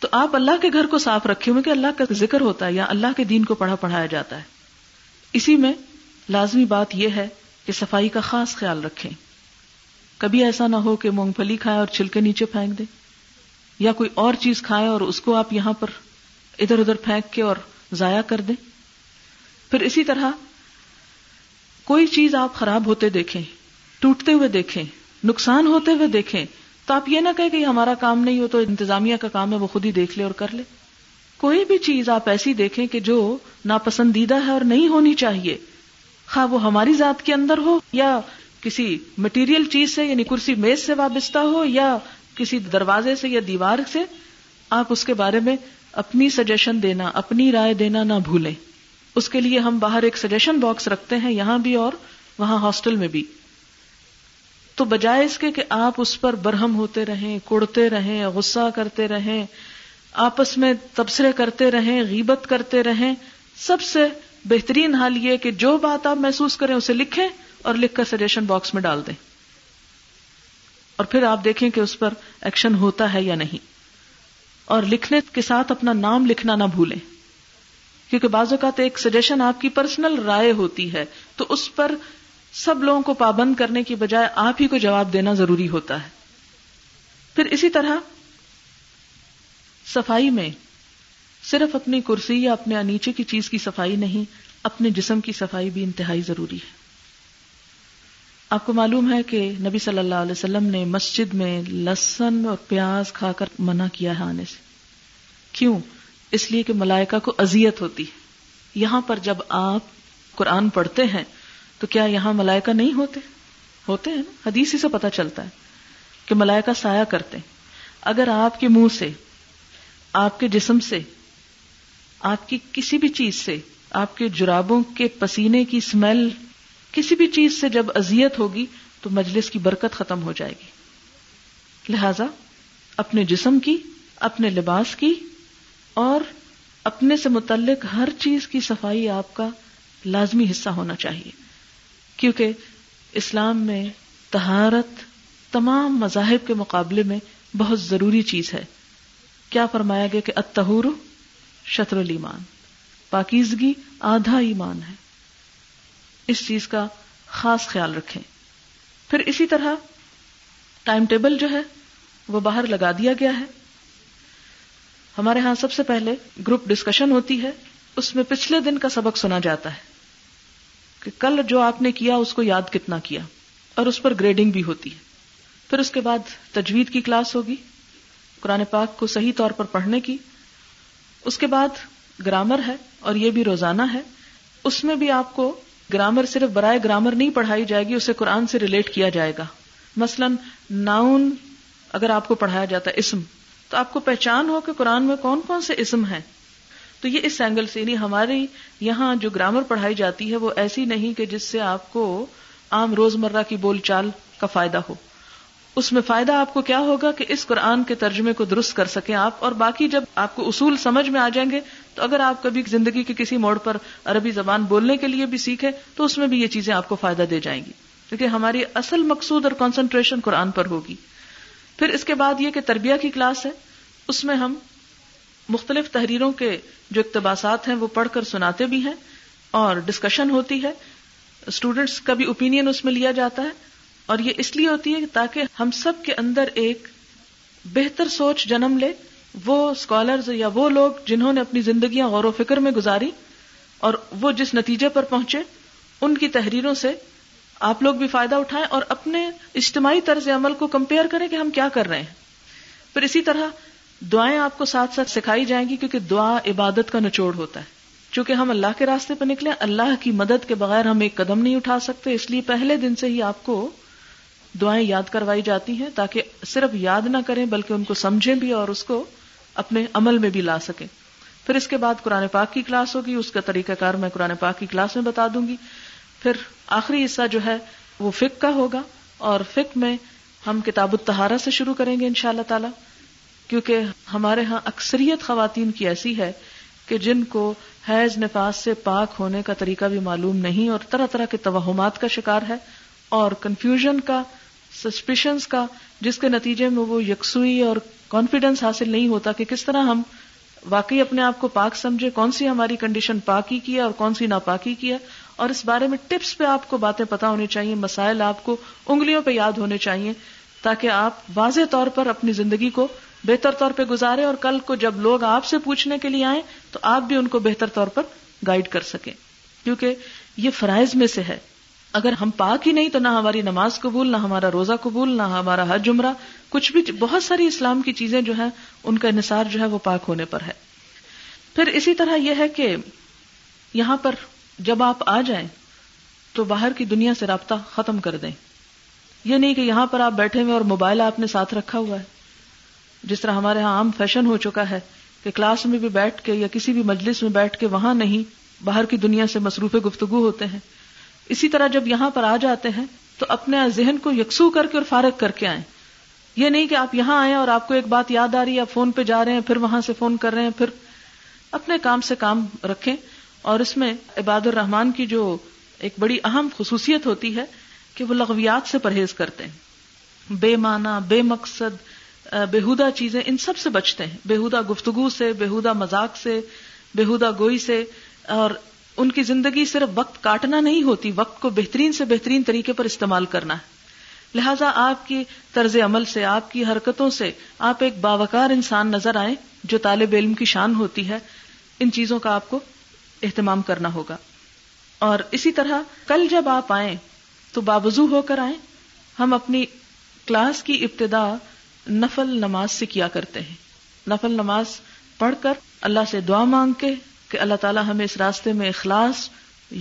تو آپ اللہ کے گھر کو صاف رکھے ہوئے کہ اللہ کا ذکر ہوتا ہے یا اللہ کے دین کو پڑھا پڑھایا جاتا ہے اسی میں لازمی بات یہ ہے کہ صفائی کا خاص خیال رکھیں کبھی ایسا نہ ہو کہ مونگ پھلی کھائے اور چھلکے نیچے پھینک دیں یا کوئی اور چیز کھائے اور اس کو آپ یہاں پر ادھر ادھر پھینک کے اور ضائع کر دیں پھر اسی طرح کوئی چیز آپ خراب ہوتے دیکھیں ٹوٹتے ہوئے دیکھیں نقصان ہوتے ہوئے دیکھیں تو آپ یہ نہ کہیں کہ ہمارا کام نہیں ہو تو انتظامیہ کا کام ہے وہ خود ہی دیکھ لے اور کر لے کوئی بھی چیز آپ ایسی دیکھیں کہ جو ناپسندیدہ ہے اور نہیں ہونی چاہیے وہ ہماری ذات کے اندر ہو یا کسی مٹیریل چیز سے یعنی کرسی میز سے وابستہ ہو یا کسی دروازے سے یا دیوار سے آپ اس کے بارے میں اپنی سجیشن دینا اپنی رائے دینا نہ بھولیں اس کے لیے ہم باہر ایک سجیشن باکس رکھتے ہیں یہاں بھی اور وہاں ہاسٹل میں بھی تو بجائے اس کے کہ آپ اس پر برہم ہوتے رہیں کوڑتے رہیں غصہ کرتے رہیں آپس میں تبصرے کرتے رہیں غیبت کرتے رہیں سب سے بہترین حال یہ کہ جو بات آپ محسوس کریں اسے لکھیں اور لکھ کر سجیشن باکس میں ڈال دیں اور پھر آپ دیکھیں کہ اس پر ایکشن ہوتا ہے یا نہیں اور لکھنے کے ساتھ اپنا نام لکھنا نہ بھولیں کیونکہ بعض اوقات ایک سجیشن آپ کی پرسنل رائے ہوتی ہے تو اس پر سب لوگوں کو پابند کرنے کی بجائے آپ ہی کو جواب دینا ضروری ہوتا ہے پھر اسی طرح صفائی میں صرف اپنی کرسی یا اپنے نیچے کی چیز کی صفائی نہیں اپنے جسم کی صفائی بھی انتہائی ضروری ہے آپ کو معلوم ہے کہ نبی صلی اللہ علیہ وسلم نے مسجد میں لسن اور پیاز کھا کر منع کیا ہے آنے سے کیوں اس لیے کہ ملائکہ کو اذیت ہوتی ہے یہاں پر جب آپ قرآن پڑھتے ہیں تو کیا یہاں ملائکہ نہیں ہوتے ہوتے ہیں حدیثی سے پتا چلتا ہے کہ ملائکہ سایہ کرتے ہیں اگر آپ کے منہ سے آپ کے جسم سے آپ کی کسی بھی چیز سے آپ کے جرابوں کے پسینے کی اسمیل کسی بھی چیز سے جب اذیت ہوگی تو مجلس کی برکت ختم ہو جائے گی لہذا اپنے جسم کی اپنے لباس کی اور اپنے سے متعلق ہر چیز کی صفائی آپ کا لازمی حصہ ہونا چاہیے کیونکہ اسلام میں تہارت تمام مذاہب کے مقابلے میں بہت ضروری چیز ہے کیا فرمایا گیا کہ اتہور شطر المان پاکیزگی آدھا ایمان ہے اس چیز کا خاص خیال رکھیں پھر اسی طرح ٹائم ٹیبل جو ہے وہ باہر لگا دیا گیا ہے ہمارے ہاں سب سے پہلے گروپ ڈسکشن ہوتی ہے اس میں پچھلے دن کا سبق سنا جاتا ہے کہ کل جو آپ نے کیا اس کو یاد کتنا کیا اور اس پر گریڈنگ بھی ہوتی ہے پھر اس کے بعد تجوید کی کلاس ہوگی قرآن پاک کو صحیح طور پر پڑھنے کی اس کے بعد گرامر ہے اور یہ بھی روزانہ ہے اس میں بھی آپ کو گرامر صرف برائے گرامر نہیں پڑھائی جائے گی اسے قرآن سے ریلیٹ کیا جائے گا مثلا ناؤن اگر آپ کو پڑھایا جاتا ہے اسم تو آپ کو پہچان ہو کہ قرآن میں کون کون سے اسم ہیں تو یہ اس اینگل سے یعنی ہماری یہاں جو گرامر پڑھائی جاتی ہے وہ ایسی نہیں کہ جس سے آپ کو عام روزمرہ کی بول چال کا فائدہ ہو اس میں فائدہ آپ کو کیا ہوگا کہ اس قرآن کے ترجمے کو درست کر سکیں آپ اور باقی جب آپ کو اصول سمجھ میں آ جائیں گے تو اگر آپ کبھی زندگی کے کسی موڑ پر عربی زبان بولنے کے لیے بھی سیکھیں تو اس میں بھی یہ چیزیں آپ کو فائدہ دے جائیں گی کیونکہ ہماری اصل مقصود اور کانسنٹریشن قرآن پر ہوگی پھر اس کے بعد یہ کہ تربیہ کی کلاس ہے اس میں ہم مختلف تحریروں کے جو اقتباسات ہیں وہ پڑھ کر سناتے بھی ہیں اور ڈسکشن ہوتی ہے اسٹوڈینٹس کا بھی اوپینین اس میں لیا جاتا ہے اور یہ اس لیے ہوتی ہے تاکہ ہم سب کے اندر ایک بہتر سوچ جنم لے وہ اسکالرز یا وہ لوگ جنہوں نے اپنی زندگیاں غور و فکر میں گزاری اور وہ جس نتیجے پر پہنچے ان کی تحریروں سے آپ لوگ بھی فائدہ اٹھائیں اور اپنے اجتماعی طرز عمل کو کمپیئر کریں کہ ہم کیا کر رہے ہیں پھر اسی طرح دعائیں آپ کو ساتھ ساتھ سکھائی جائیں گی کیونکہ دعا عبادت کا نچوڑ ہوتا ہے چونکہ ہم اللہ کے راستے پہ نکلے اللہ کی مدد کے بغیر ہم ایک قدم نہیں اٹھا سکتے اس لیے پہلے دن سے ہی آپ کو دعائیں یاد کروائی جاتی ہیں تاکہ صرف یاد نہ کریں بلکہ ان کو سمجھیں بھی اور اس کو اپنے عمل میں بھی لا سکیں پھر اس کے بعد قرآن پاک کی کلاس ہوگی اس کا طریقہ کار میں قرآن پاک کی کلاس میں بتا دوں گی پھر آخری حصہ جو ہے وہ فک کا ہوگا اور فک میں ہم کتاب التہارا سے شروع کریں گے ان شاء اللہ تعالی کیونکہ ہمارے ہاں اکثریت خواتین کی ایسی ہے کہ جن کو حیض نفاذ سے پاک ہونے کا طریقہ بھی معلوم نہیں اور طرح طرح کے توہمات کا شکار ہے اور کنفیوژن کا سسپیشنس کا جس کے نتیجے میں وہ یکسوئی اور کانفیڈینس حاصل نہیں ہوتا کہ کس طرح ہم واقعی اپنے آپ کو پاک سمجھے کون سی ہماری کنڈیشن پاکی کی ہے اور کون سی ناپاکی کی ہے اور اس بارے میں ٹپس پہ آپ کو باتیں پتا ہونی چاہیے مسائل آپ کو انگلیوں پہ یاد ہونے چاہیے تاکہ آپ واضح طور پر اپنی زندگی کو بہتر طور پہ گزارے اور کل کو جب لوگ آپ سے پوچھنے کے لیے آئیں تو آپ بھی ان کو بہتر طور پر گائیڈ کر سکیں کیونکہ یہ فرائض میں سے ہے اگر ہم پاک ہی نہیں تو نہ ہماری نماز قبول نہ ہمارا روزہ قبول نہ ہمارا حج عمرہ کچھ بھی بہت ساری اسلام کی چیزیں جو ہیں ان کا انحصار جو ہے وہ پاک ہونے پر ہے پھر اسی طرح یہ ہے کہ یہاں پر جب آپ آ جائیں تو باہر کی دنیا سے رابطہ ختم کر دیں یہ نہیں کہ یہاں پر آپ بیٹھے ہوئے اور موبائل آپ نے ساتھ رکھا ہوا ہے جس طرح ہمارے یہاں عام فیشن ہو چکا ہے کہ کلاس میں بھی بیٹھ کے یا کسی بھی مجلس میں بیٹھ کے وہاں نہیں باہر کی دنیا سے مصروف گفتگو ہوتے ہیں اسی طرح جب یہاں پر آ جاتے ہیں تو اپنے ذہن کو یکسو کر کے اور فارغ کر کے آئیں یہ نہیں کہ آپ یہاں آئیں اور آپ کو ایک بات یاد آ رہی ہے آپ فون پہ جا رہے ہیں پھر وہاں سے فون کر رہے ہیں پھر اپنے کام سے کام رکھیں اور اس میں عباد الرحمان کی جو ایک بڑی اہم خصوصیت ہوتی ہے کہ وہ لغویات سے پرہیز کرتے ہیں بے معنی بے مقصد بےحدہ چیزیں ان سب سے بچتے ہیں بےحدہ گفتگو سے بےحودہ مذاق سے بےحدہ گوئی سے اور ان کی زندگی صرف وقت کاٹنا نہیں ہوتی وقت کو بہترین سے بہترین طریقے پر استعمال کرنا ہے لہذا آپ کی طرز عمل سے آپ کی حرکتوں سے آپ ایک باوقار انسان نظر آئے جو طالب علم کی شان ہوتی ہے ان چیزوں کا آپ کو اہتمام کرنا ہوگا اور اسی طرح کل جب آپ آئیں تو بابزو ہو کر آئیں ہم اپنی کلاس کی ابتدا نفل نماز سے کیا کرتے ہیں نفل نماز پڑھ کر اللہ سے دعا مانگ کے کہ اللہ تعالیٰ ہمیں اس راستے میں اخلاص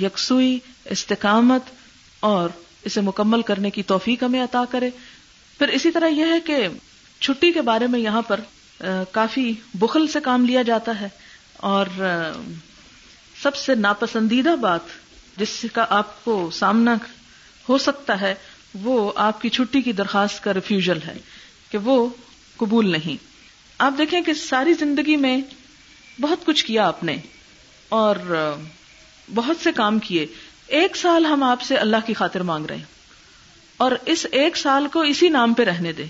یکسوئی استقامت اور اسے مکمل کرنے کی توفیق ہمیں عطا کرے پھر اسی طرح یہ ہے کہ چھٹی کے بارے میں یہاں پر کافی بخل سے کام لیا جاتا ہے اور سب سے ناپسندیدہ بات جس کا آپ کو سامنا ہو سکتا ہے وہ آپ کی چھٹی کی درخواست کا ریفیوژل ہے کہ وہ قبول نہیں آپ دیکھیں کہ ساری زندگی میں بہت کچھ کیا آپ نے اور بہت سے کام کیے ایک سال ہم آپ سے اللہ کی خاطر مانگ رہے ہیں اور اس ایک سال کو اسی نام پہ رہنے دیں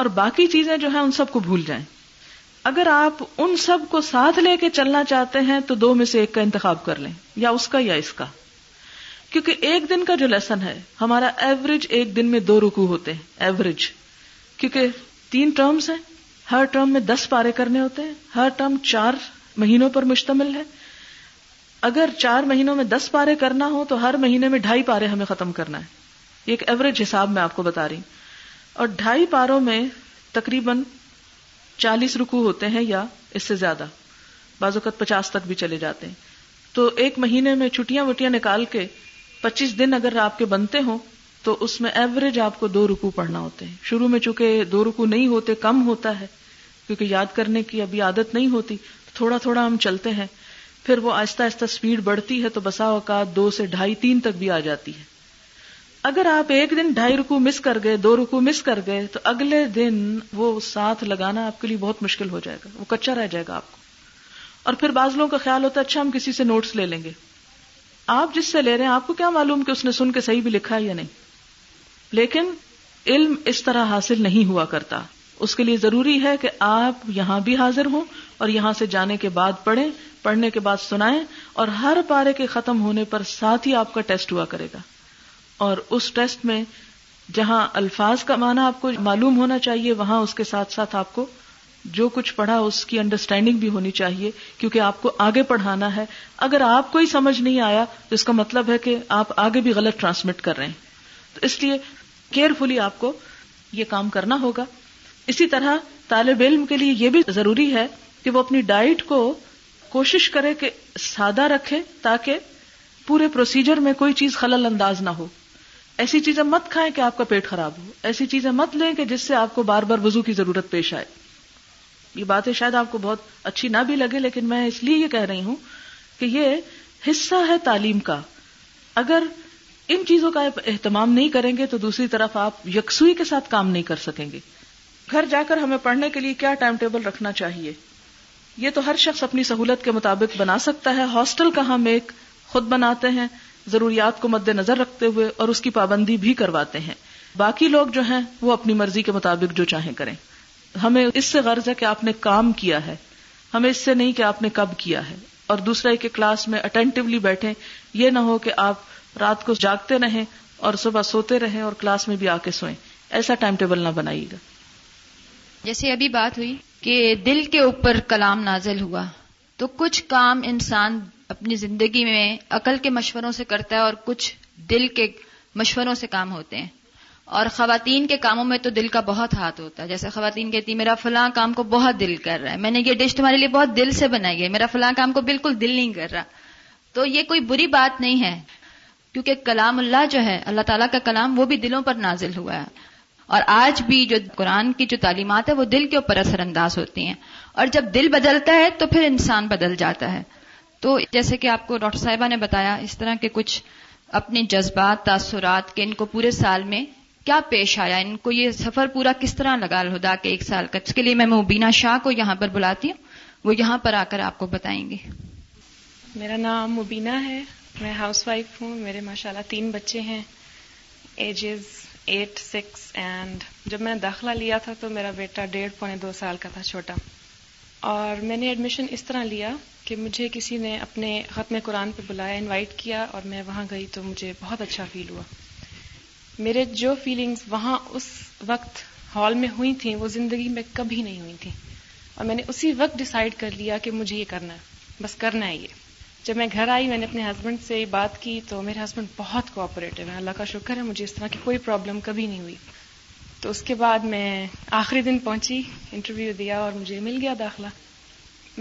اور باقی چیزیں جو ہیں ان سب کو بھول جائیں اگر آپ ان سب کو ساتھ لے کے چلنا چاہتے ہیں تو دو میں سے ایک کا انتخاب کر لیں یا اس کا یا اس کا کیونکہ ایک دن کا جو لیسن ہے ہمارا ایوریج ایک دن میں دو رکو ہوتے ہیں ایوریج کیونکہ تین ٹرمز ہیں ہر ٹرم میں دس پارے کرنے ہوتے ہیں ہر ٹرم چار مہینوں پر مشتمل ہے اگر چار مہینوں میں دس پارے کرنا ہو تو ہر مہینے میں ڈھائی پارے ہمیں ختم کرنا ہے یہ ایک ایوریج حساب میں آپ کو بتا رہی ہوں اور ڈھائی پاروں میں تقریباً چالیس رکو ہوتے ہیں یا اس سے زیادہ بعض اوقات پچاس تک بھی چلے جاتے ہیں تو ایک مہینے میں چھٹیاں وٹیاں نکال کے پچیس دن اگر آپ کے بنتے ہوں تو اس میں ایوریج آپ کو دو رکو پڑھنا ہوتے ہیں شروع میں چونکہ دو رکو نہیں ہوتے کم ہوتا ہے کیونکہ یاد کرنے کی ابھی عادت نہیں ہوتی تھوڑا تھوڑا ہم چلتے ہیں پھر وہ آہستہ آہستہ اسپیڈ بڑھتی ہے تو بسا اوقات دو سے ڈھائی تین تک بھی آ جاتی ہے اگر آپ ایک دن ڈھائی رکو مس کر گئے دو رکو مس کر گئے تو اگلے دن وہ ساتھ لگانا آپ کے لیے بہت مشکل ہو جائے گا وہ کچا رہ جائے گا آپ کو اور پھر بعض لوگوں کا خیال ہوتا ہے اچھا ہم کسی سے نوٹس لے لیں گے آپ جس سے لے رہے ہیں آپ کو کیا معلوم کہ اس نے سن کے صحیح بھی لکھا ہے یا نہیں لیکن علم اس طرح حاصل نہیں ہوا کرتا اس کے لیے ضروری ہے کہ آپ یہاں بھی حاضر ہوں اور یہاں سے جانے کے بعد پڑھیں پڑھنے کے بعد سنائیں اور ہر پارے کے ختم ہونے پر ساتھ ہی آپ کا ٹیسٹ ہوا کرے گا اور اس ٹیسٹ میں جہاں الفاظ کا معنی آپ کو معلوم ہونا چاہیے وہاں اس کے ساتھ ساتھ آپ کو جو کچھ پڑھا اس کی انڈرسٹینڈنگ بھی ہونی چاہیے کیونکہ آپ کو آگے پڑھانا ہے اگر آپ کو ہی سمجھ نہیں آیا تو اس کا مطلب ہے کہ آپ آگے بھی غلط ٹرانسمٹ کر رہے ہیں تو اس لیے کیئرفلی آپ کو یہ کام کرنا ہوگا اسی طرح طالب علم کے لیے یہ بھی ضروری ہے کہ وہ اپنی ڈائٹ کو کوشش کرے کہ سادہ رکھے تاکہ پورے پروسیجر میں کوئی چیز خلل انداز نہ ہو ایسی چیزیں مت کھائیں کہ آپ کا پیٹ خراب ہو ایسی چیزیں مت لیں کہ جس سے آپ کو بار بار وضو کی ضرورت پیش آئے یہ باتیں شاید آپ کو بہت اچھی نہ بھی لگے لیکن میں اس لیے یہ کہہ رہی ہوں کہ یہ حصہ ہے تعلیم کا اگر ان چیزوں کا اہتمام نہیں کریں گے تو دوسری طرف آپ یکسوئی کے ساتھ کام نہیں کر سکیں گے گھر جا کر ہمیں پڑھنے کے لیے کیا ٹائم ٹیبل رکھنا چاہیے یہ تو ہر شخص اپنی سہولت کے مطابق بنا سکتا ہے ہاسٹل کا ہم ایک خود بناتے ہیں ضروریات کو مد نظر رکھتے ہوئے اور اس کی پابندی بھی کرواتے ہیں باقی لوگ جو ہیں وہ اپنی مرضی کے مطابق جو چاہیں کریں ہمیں اس سے غرض ہے کہ آپ نے کام کیا ہے ہمیں اس سے نہیں کہ آپ نے کب کیا ہے اور ایک کہ کلاس میں اٹینٹولی بیٹھیں یہ نہ ہو کہ آپ رات کو جاگتے رہیں اور صبح سوتے رہیں اور کلاس میں بھی آ کے سوئیں ایسا ٹائم ٹیبل نہ بنائیے گا جیسے ابھی بات ہوئی کہ دل کے اوپر کلام نازل ہوا تو کچھ کام انسان اپنی زندگی میں عقل کے مشوروں سے کرتا ہے اور کچھ دل کے مشوروں سے کام ہوتے ہیں اور خواتین کے کاموں میں تو دل کا بہت ہاتھ ہوتا ہے جیسے خواتین کہتی میرا فلاں کام کو بہت دل کر رہا ہے میں نے یہ ڈش تمہارے لیے بہت دل سے بنائی ہے میرا فلاں کام کو بالکل دل نہیں کر رہا تو یہ کوئی بری بات نہیں ہے کیونکہ کلام اللہ جو ہے اللہ تعالیٰ کا کلام وہ بھی دلوں پر نازل ہوا ہے اور آج بھی جو قرآن کی جو تعلیمات ہے وہ دل کے اوپر اثر انداز ہوتی ہیں اور جب دل بدلتا ہے تو پھر انسان بدل جاتا ہے تو جیسے کہ آپ کو ڈاکٹر صاحبہ نے بتایا اس طرح کے کچھ اپنے جذبات تاثرات کے ان کو پورے سال میں کیا پیش آیا ان کو یہ سفر پورا کس طرح لگا الہدا کے ایک سال کا اس کے لیے میں مبینہ شاہ کو یہاں پر بلاتی ہوں وہ یہاں پر آ کر آپ کو بتائیں گے میرا نام مبینہ ہے میں ہاؤس وائف ہوں میرے ماشاءاللہ تین بچے ہیں ایجز ایٹ سکس اینڈ جب میں داخلہ لیا تھا تو میرا بیٹا ڈیڑھ پونے دو سال کا تھا چھوٹا اور میں نے ایڈمیشن اس طرح لیا کہ مجھے کسی نے اپنے ختم قرآن پہ بلایا انوائٹ کیا اور میں وہاں گئی تو مجھے بہت اچھا فیل ہوا میرے جو فیلنگز وہاں اس وقت ہال میں ہوئی تھیں وہ زندگی میں کبھی نہیں ہوئی تھیں اور میں نے اسی وقت ڈیسائیڈ کر لیا کہ مجھے یہ کرنا ہے بس کرنا ہے یہ جب میں گھر آئی میں نے اپنے ہسبینڈ سے بات کی تو میرے ہسبینڈ بہت کوآپریٹو ہے اللہ کا شکر ہے مجھے اس طرح کی کوئی پرابلم کبھی نہیں ہوئی تو اس کے بعد میں آخری دن پہنچی انٹرویو دیا اور مجھے مل گیا داخلہ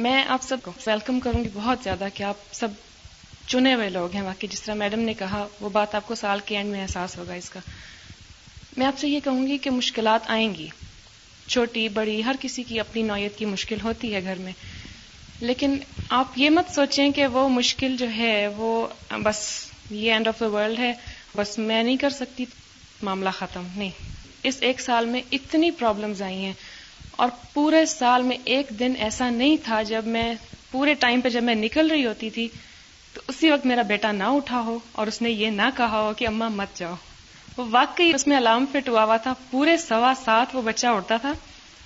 میں آپ سب کو ویلکم کروں گی بہت زیادہ کہ آپ سب چنے ہوئے لوگ ہیں باقی جس طرح میڈم نے کہا وہ بات آپ کو سال کے اینڈ میں احساس ہوگا اس کا میں آپ سے یہ کہوں گی کہ مشکلات آئیں گی چھوٹی بڑی ہر کسی کی اپنی نوعیت کی مشکل ہوتی ہے گھر میں لیکن آپ یہ مت سوچیں کہ وہ مشکل جو ہے وہ بس یہ اینڈ آف دا ورلڈ ہے بس میں نہیں کر سکتی معاملہ ختم نہیں اس ایک سال میں اتنی پرابلمز آئی ہیں اور پورے سال میں ایک دن ایسا نہیں تھا جب میں پورے ٹائم پہ جب میں نکل رہی ہوتی تھی تو اسی وقت میرا بیٹا نہ اٹھا ہو اور اس نے یہ نہ کہا ہو کہ اماں مت جاؤ وہ واقعی اس میں الارم فٹ ہوا ہوا تھا پورے سوا سات وہ بچہ اٹھتا تھا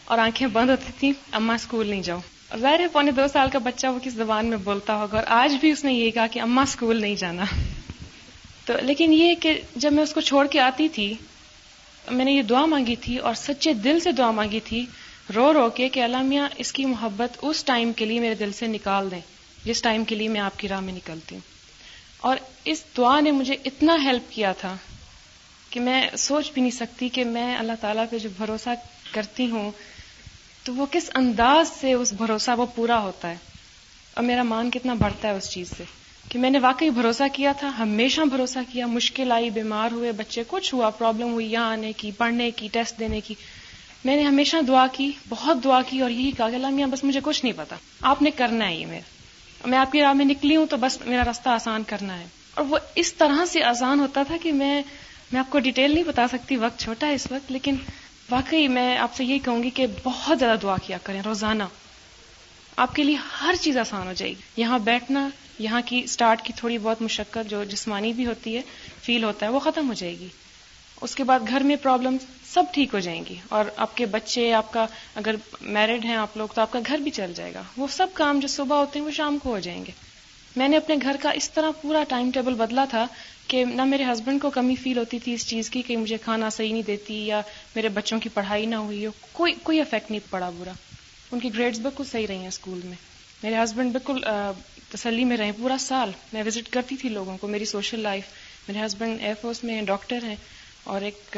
اور آنکھیں بند ہوتی تھیں اما اسکول نہیں جاؤ ہے پونے دو سال کا بچہ وہ کس زبان میں بولتا ہوگا اور آج بھی اس نے یہ کہا کہ اماں اسکول نہیں جانا تو لیکن یہ کہ جب میں اس کو چھوڑ کے آتی تھی میں نے یہ دعا مانگی تھی اور سچے دل سے دعا مانگی تھی رو رو کے کہ اللہ میاں اس کی محبت اس ٹائم کے لیے میرے دل سے نکال دیں جس ٹائم کے لیے میں آپ کی راہ میں نکلتی ہوں اور اس دعا نے مجھے اتنا ہیلپ کیا تھا کہ میں سوچ بھی نہیں سکتی کہ میں اللہ تعالیٰ پہ جو بھروسہ کرتی ہوں تو وہ کس انداز سے اس بھروسہ وہ پورا ہوتا ہے اور میرا مان کتنا بڑھتا ہے اس چیز سے کہ میں نے واقعی بھروسہ کیا تھا ہمیشہ بھروسہ کیا مشکل آئی بیمار ہوئے بچے کچھ ہوا پرابلم ہوئی یہاں آنے کی پڑھنے کی ٹیسٹ دینے کی میں نے ہمیشہ دعا کی بہت دعا کی اور یہی کہا کہ میاں بس مجھے کچھ نہیں پتا آپ نے کرنا ہے یہ میرا میں آپ کی راہ میں نکلی ہوں تو بس میرا راستہ آسان کرنا ہے اور وہ اس طرح سے آسان ہوتا تھا کہ میں میں آپ کو ڈیٹیل نہیں بتا سکتی وقت چھوٹا ہے اس وقت لیکن واقعی میں آپ سے یہ کہوں گی کہ بہت زیادہ دعا کیا کریں روزانہ آپ کے لیے ہر چیز آسان ہو جائے گی یہاں بیٹھنا یہاں کی سٹارٹ کی تھوڑی بہت مشقت جو جسمانی بھی ہوتی ہے فیل ہوتا ہے وہ ختم ہو جائے گی اس کے بعد گھر میں پرابلم سب ٹھیک ہو جائیں گی اور آپ کے بچے آپ کا اگر میرڈ ہیں آپ لوگ تو آپ کا گھر بھی چل جائے گا وہ سب کام جو صبح ہوتے ہیں وہ شام کو ہو جائیں گے میں نے اپنے گھر کا اس طرح پورا ٹائم ٹیبل بدلا تھا کہ نہ میرے ہسبینڈ کو کمی فیل ہوتی تھی اس چیز کی کہ مجھے کھانا صحیح نہیں دیتی یا میرے بچوں کی پڑھائی نہ ہوئی ہو کوئی کوئی افیکٹ نہیں پڑا برا ان کی گریڈز بالکل صحیح رہی ہیں اسکول میں میرے ہسبینڈ بالکل تسلی میں رہے پورا سال میں وزٹ کرتی تھی لوگوں کو میری سوشل لائف میرے ہسبینڈ ایئر فورس میں ڈاکٹر ہیں اور ایک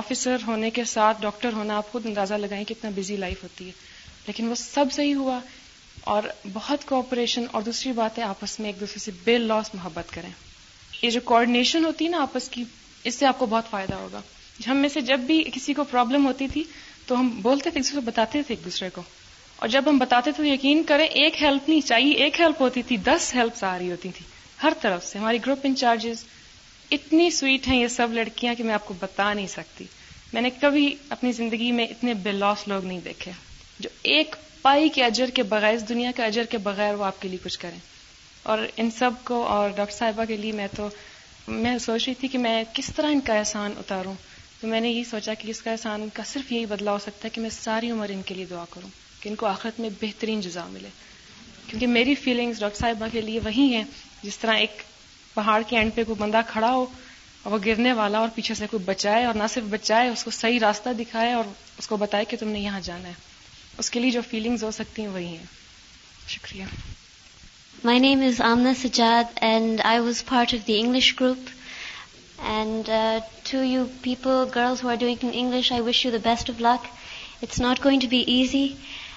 آفیسر ہونے کے ساتھ ڈاکٹر ہونا آپ خود اندازہ لگائیں کہ اتنا بزی لائف ہوتی ہے لیکن وہ سب صحیح ہوا اور بہت کوآپریشن اور دوسری بات ہے آپس میں ایک دوسرے سے بے لاس محبت کریں یہ جو کوآڈینیشن ہوتی ہے نا آپس کی اس سے آپ کو بہت فائدہ ہوگا ہم میں سے جب بھی کسی کو پرابلم ہوتی تھی تو ہم بولتے تھے ایک دوسرے کو بتاتے تھے ایک دوسرے کو اور جب ہم بتاتے تھے یقین کریں ایک ہیلپ نہیں چاہیے ایک ہیلپ ہوتی تھی دس ہیلپ رہی ہوتی تھی ہر طرف سے ہماری گروپ انچارجز اتنی سویٹ ہیں یہ سب لڑکیاں کہ میں آپ کو بتا نہیں سکتی میں نے کبھی اپنی زندگی میں اتنے بے لوس لوگ نہیں دیکھے جو ایک پائی کے اجر کے بغیر اس دنیا کے اجر کے بغیر وہ آپ کے لیے کچھ کریں اور ان سب کو اور ڈاکٹر صاحبہ کے لیے میں تو میں سوچ رہی تھی کہ میں کس طرح ان کا احسان اتاروں تو میں نے یہ سوچا کہ اس کا احسان کا صرف یہی بدلا ہو سکتا ہے کہ میں ساری عمر ان کے لیے دعا کروں کہ ان کو آخرت میں بہترین جزا ملے کیونکہ میری فیلنگز ڈاکٹر صاحبہ کے لیے وہی ہیں جس طرح ایک پہاڑ کے اینڈ پہ کوئی بندہ کھڑا ہو اور وہ گرنے والا اور پیچھے سے کوئی بچائے اور نہ صرف بچائے اس کو صحیح راستہ دکھائے اور اس کو بتائے کہ تم نے یہاں جانا ہے اس کے لیے جو فیلنگز ہو سکتی ہیں وہی ہیں شکریہ My name is Amna Sajjad, and I was part of the English group. And uh, to you people, girls who are doing English, I wish you the best of luck. It's not going to be easy,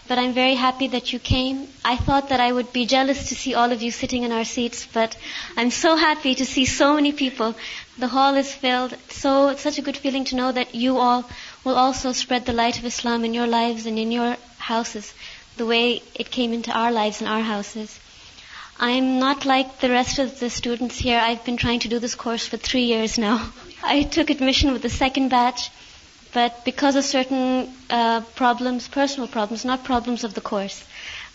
but I'm very happy that you came. I thought that I would be jealous to see all of you sitting in our seats, but I'm so happy to see so many people. The hall is filled. So it's such a good feeling to know that you all will also spread the light of Islam in your lives and in your houses, the way it came into our lives and our houses. I'm not like the rest of the students here. I've been trying to do this course for 3 years now. I took admission with the second batch, but because of certain uh, problems, personal problems, not problems of the course,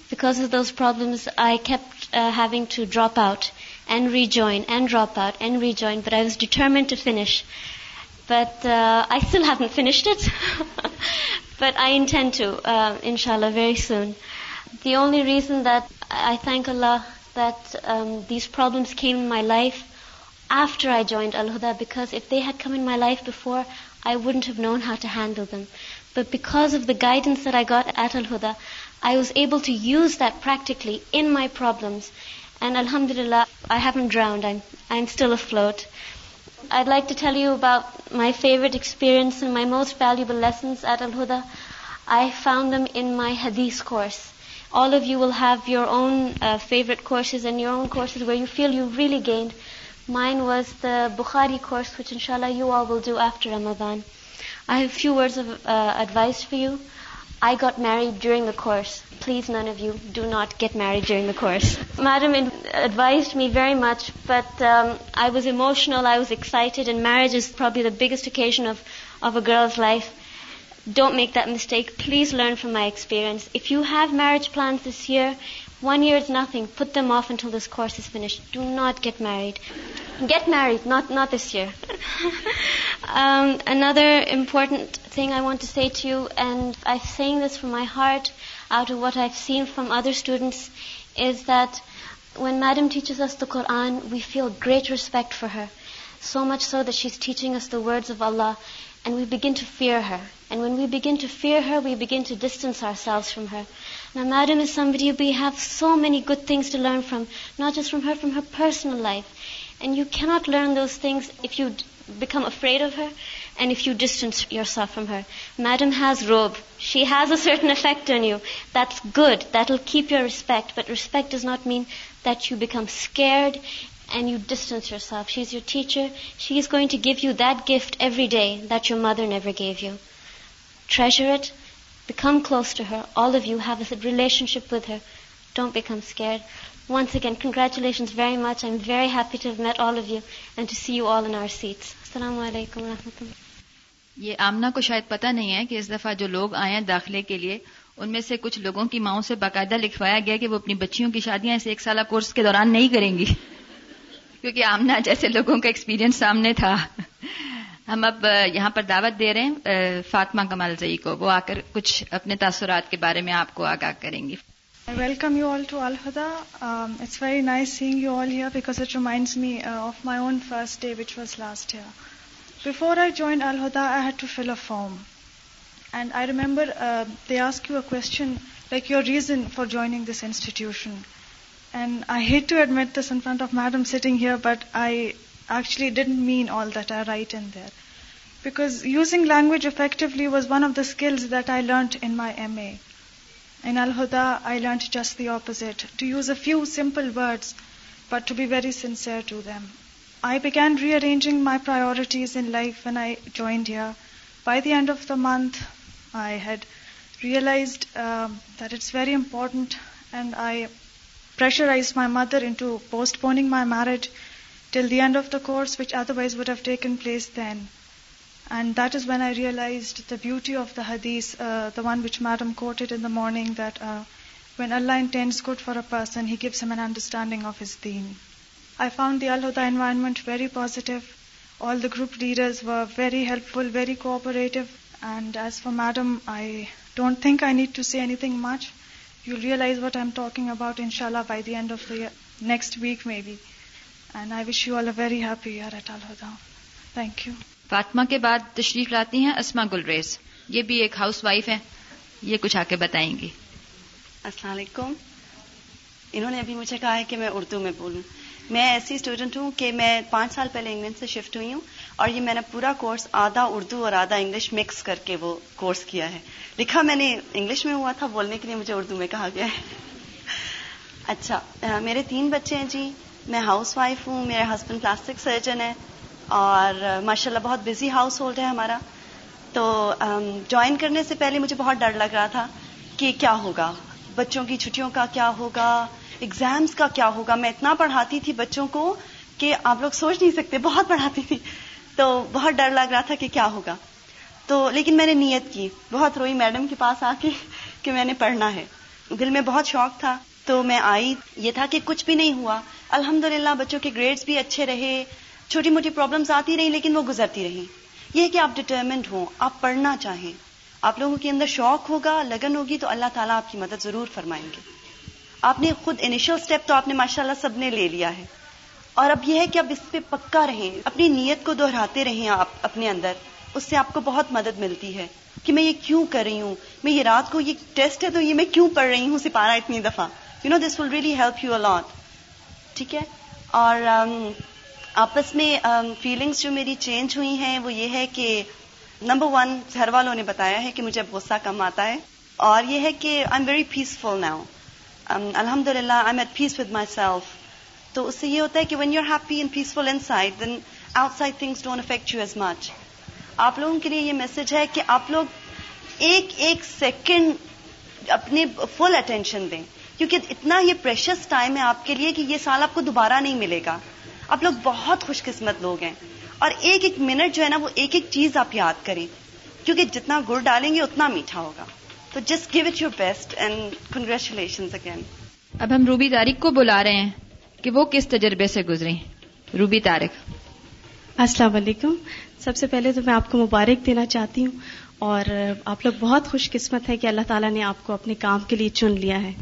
because of those problems, I kept uh, having to drop out and rejoin and drop out and rejoin, but I was determined to finish. But uh, I still haven't finished it, but I intend to, inshallah, very soon. The only reason that I thank Allah that um, these problems came in my life after I joined Al-Huda, because if they had come in my life before, I wouldn't have known how to handle them. But because of the guidance that I got at Al-Huda, I was able to use that practically in my problems. And alhamdulillah, I haven't drowned. I'm still afloat. I'd like to tell you about my favorite experience and my most valuable lessons at Al-Huda. I found them in my hadith course. All of you will have you own favourite courses and your own courses where you feel you really gained mind was the Bukhari course کچھ ان شاء اللہ you are will do after اما one I have few words of advice for you I got married during a course please many of you do not get married during a course madam advise me very much but I was emotional I was excited and marriage is for a be the biggest occasion of of a girl's life Don't make that mistake. Please learn from my experience. If you have marriage plans this year, 1 year is nothing. Put them off until this course is finished. Do not get married. Get married, not this year. Um, another important thing I want to say to you, and I'm saying this from my heart out of what I've seen from other students, is that when Madam teaches us the Quran, we feel great respect for her. So much so that she's teaching us the words of Allah and we begin to fear her. And when we begin to fear her, we begin to distance ourselves from her. Now, madam is somebody we have so many good things to learn from, not just from her personal life. And you cannot learn those things if you become afraid of her and if you distance yourself from her. Madam has robe. She has a certain effect on you. That's good. That'll keep your respect. But respect does not mean that you become scared یہ آمنا کو شاید پتہ نہیں ہے کہ اس دفعہ جو لوگ آئے ہیں داخلے کے لیے ان میں سے کچھ لوگوں کی ماؤں سے باقاعدہ لکھوایا گیا کہ وہ اپنی بچیوں کی شادیاں اس ایک سالہ کورس کے دوران نہیں کریں گی کیونکہ آمنا جیسے لوگوں کا ایکسپیرینس سامنے تھا ہم اب یہاں پر دعوت دے رہے ہیں فاطمہ کمال زئی کو وہ آ کر کچھ اپنے تاثرات کے بارے میں آپ کو آگاہ کریں گی I welcome you all to Alhuda it's very nice seeing because it reminds me of my own first day which was last before I join Alhuda I had to fill a form and I remember they ask you a question like your reason for joining this institution And I hate to admit this in front of Madam sitting here, but I actually didn't mean all that I write in there. Because using language effectively was one of the skills that I learnt in my MA. In Al-Huda, I learnt just the opposite, to use a few simple words, but to be very sincere to them. I began rearranging my priorities in life when I joined here. By the end of the month, I had realized um, that it's very important, and I pressurise my mother in postponing my married till the end of the courses we've taken place then and that is when I realise the beauty of the حدیس morning good for understanding very positive all the group leaders very helpful very kind as for madam I don't think I need to say anything much you realise what I am talking about ان شاء اللہ by the end end of next week I wish you all all a very happy Eid thank you Fatima کے بعد تشریف لاتی ہیں اسما galleries یہ بھی ایک house wife ہے یہ کچھ آ کے بتائیں گی السلام علیکم انہوں نے ابھی مجھے کہا ہے کہ میں اردو میں بولوں میں ایسی اسٹوڈنٹ ہوں کہ میں پانچ سال پہلے انگلینڈ سے شفٹ ہوئی ہوں اور یہ میں نے پورا کورس آدھا اردو اور آدھا انگلش مکس کر کے وہ کورس کیا ہے لکھا میں نے انگلش میں ہوا تھا بولنے کے لیے مجھے اردو میں کہا گیا ہے اچھا میرے تین بچے ہیں جی میں ہاؤس وائف ہوں میرے ہسبینڈ پلاسٹک سرجن ہے اور ماشاء اللہ بہت بزی ہاؤس ہولڈ ہے ہمارا تو جوائن کرنے سے پہلے مجھے بہت ڈر لگ رہا تھا کہ کیا ہوگا بچوں کی چھٹیوں کا کیا ہوگا ایگزامس کا کیا ہوگا میں اتنا پڑھاتی تھی بچوں کو کہ آپ لوگ سوچ نہیں سکتے بہت پڑھاتی تھی تو بہت ڈر لگ رہا تھا کہ کیا ہوگا تو لیکن میں نے نیت کی بہت روئی میڈم کے پاس آ کے کہ میں نے پڑھنا ہے دل میں بہت شوق تھا تو میں آئی یہ تھا کہ کچھ بھی نہیں ہوا الحمد بچوں کے گریڈس بھی اچھے رہے چھوٹی موٹی پرابلمس آتی رہی لیکن وہ گزرتی رہی یہ کہ آپ ڈٹرمنڈ ہوں آپ پڑھنا چاہیں آپ لوگوں کے اندر شوق ہوگا لگن ہوگی تو اللہ تعالیٰ آپ کی مدد ضرور فرمائیں گے آپ نے خود انیشل سٹیپ تو آپ نے ماشاء اللہ سب نے لے لیا ہے اور اب یہ ہے کہ اب اس پہ پکا رہیں اپنی نیت کو دہراتے رہیں آپ اپنے اندر اس سے آپ کو بہت مدد ملتی ہے کہ میں یہ کیوں کر رہی ہوں میں یہ رات کو یہ ٹیسٹ ہے تو یہ میں کیوں پڑھ رہی ہوں سپارہ اتنی دفعہ you know this will really help you a lot ٹھیک ہے اور آپس میں فیلنگس جو میری چینج ہوئی ہیں وہ یہ ہے کہ نمبر ون گھر والوں نے بتایا ہے کہ مجھے اب غصہ کم آتا ہے اور یہ ہے کہ I am very peaceful now الحمد للہ I am at peace with myself تو اس سے یہ ہوتا ہے کہ when you are happy and peaceful inside then outside things don't affect you as much آپ لوگوں کے لیے یہ میسج ہے کہ آپ لوگ ایک ایک سیکنڈ اپنے فل اٹینشن دیں کیونکہ اتنا یہ پریشس ٹائم ہے آپ کے لیے کہ یہ سال آپ کو دوبارہ نہیں ملے گا آپ لوگ بہت خوش قسمت لوگ ہیں اور ایک ایک منٹ جو ہے نا وہ ایک ایک چیز آپ یاد کریں کیونکہ جتنا گڑ ڈالیں گے اتنا میٹھا ہوگا تو just give it your best and congratulation again اب ہم روبی تاریخ کو بلا رہے ہیں کہ وہ کس تجربے سے گزری روبی طارق السلام علیکم سب سے پہلے تو میں آپ کو مبارک دینا چاہتی ہوں اور آپ لوگ بہت خوش قسمت ہے کہ اللہ تعالیٰ نے آپ کو اپنے کام کے لیے چن لیا ہے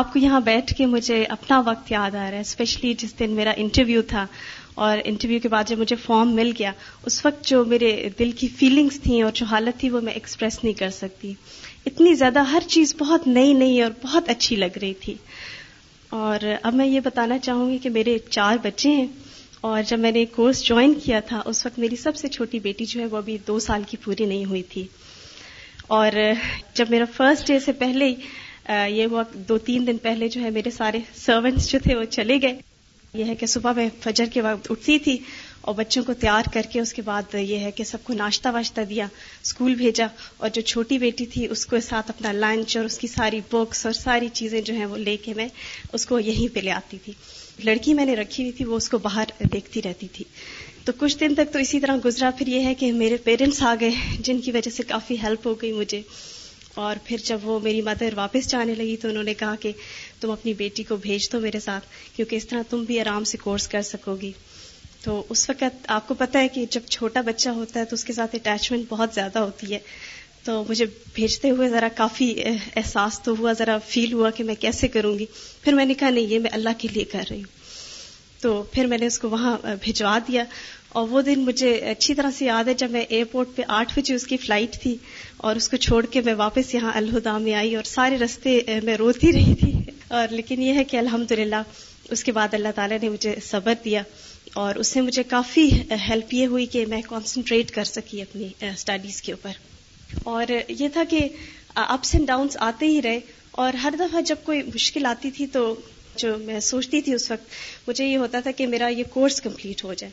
آپ کو یہاں بیٹھ کے مجھے اپنا وقت یاد آ رہا ہے اسپیشلی جس دن میرا انٹرویو تھا اور انٹرویو کے بعد جب مجھے فارم مل گیا اس وقت جو میرے دل کی فیلنگس تھیں اور جو حالت تھی وہ میں ایکسپریس نہیں کر سکتی اتنی زیادہ ہر چیز بہت نئی نئی اور بہت اچھی لگ رہی تھی اور اب میں یہ بتانا چاہوں گی کہ میرے چار بچے ہیں اور جب میں نے کورس جوائن کیا تھا اس وقت میری سب سے چھوٹی بیٹی جو ہے وہ ابھی دو سال کی پوری نہیں ہوئی تھی اور جب میرا فرسٹ ڈے سے پہلے یہ ہوا دو تین دن پہلے جو ہے میرے سارے سرونٹس جو تھے وہ چلے گئے یہ ہے کہ صبح میں فجر کے وقت اٹھتی تھی اور بچوں کو تیار کر کے اس کے بعد یہ ہے کہ سب کو ناشتہ واشتہ دیا اسکول بھیجا اور جو چھوٹی بیٹی تھی اس کو ساتھ اپنا لنچ اور اس کی ساری بکس اور ساری چیزیں جو ہیں وہ لے کے میں اس کو یہیں پہ لے آتی تھی لڑکی میں نے رکھی ہوئی تھی وہ اس کو باہر دیکھتی رہتی تھی تو کچھ دن تک تو اسی طرح گزرا پھر یہ ہے کہ میرے پیرنٹس آ گئے جن کی وجہ سے کافی ہیلپ ہو گئی مجھے اور پھر جب وہ میری مدر واپس جانے لگی تو انہوں نے کہا کہ تم اپنی بیٹی کو بھیج دو میرے ساتھ کیونکہ اس طرح تم بھی آرام سے کورس کر سکو گی تو اس وقت آپ کو پتا ہے کہ جب چھوٹا بچہ ہوتا ہے تو اس کے ساتھ اٹیچمنٹ بہت زیادہ ہوتی ہے تو مجھے بھیجتے ہوئے ذرا کافی احساس تو ہوا ذرا فیل ہوا کہ میں کیسے کروں گی پھر میں نے کہا نہیں یہ میں اللہ کے لیے کر رہی ہوں تو پھر میں نے اس کو وہاں بھجوا دیا اور وہ دن مجھے اچھی طرح سے یاد ہے جب میں ایئرپورٹ پہ آٹھ بجے اس کی فلائٹ تھی اور اس کو چھوڑ کے میں واپس یہاں الہدا میں آئی اور سارے رستے میں روتی رہی تھی اور لیکن یہ ہے کہ الحمد اس کے بعد اللہ تعالیٰ نے مجھے صبر دیا اور اس سے مجھے کافی ہیلپ یہ ہوئی کہ میں کانسنٹریٹ کر سکی اپنی اسٹڈیز کے اوپر اور یہ تھا کہ اپس اینڈ ڈاؤنس آتے ہی رہے اور ہر دفعہ جب کوئی مشکل آتی تھی تو جو میں سوچتی تھی اس وقت مجھے یہ ہوتا تھا کہ میرا یہ کورس کمپلیٹ ہو جائے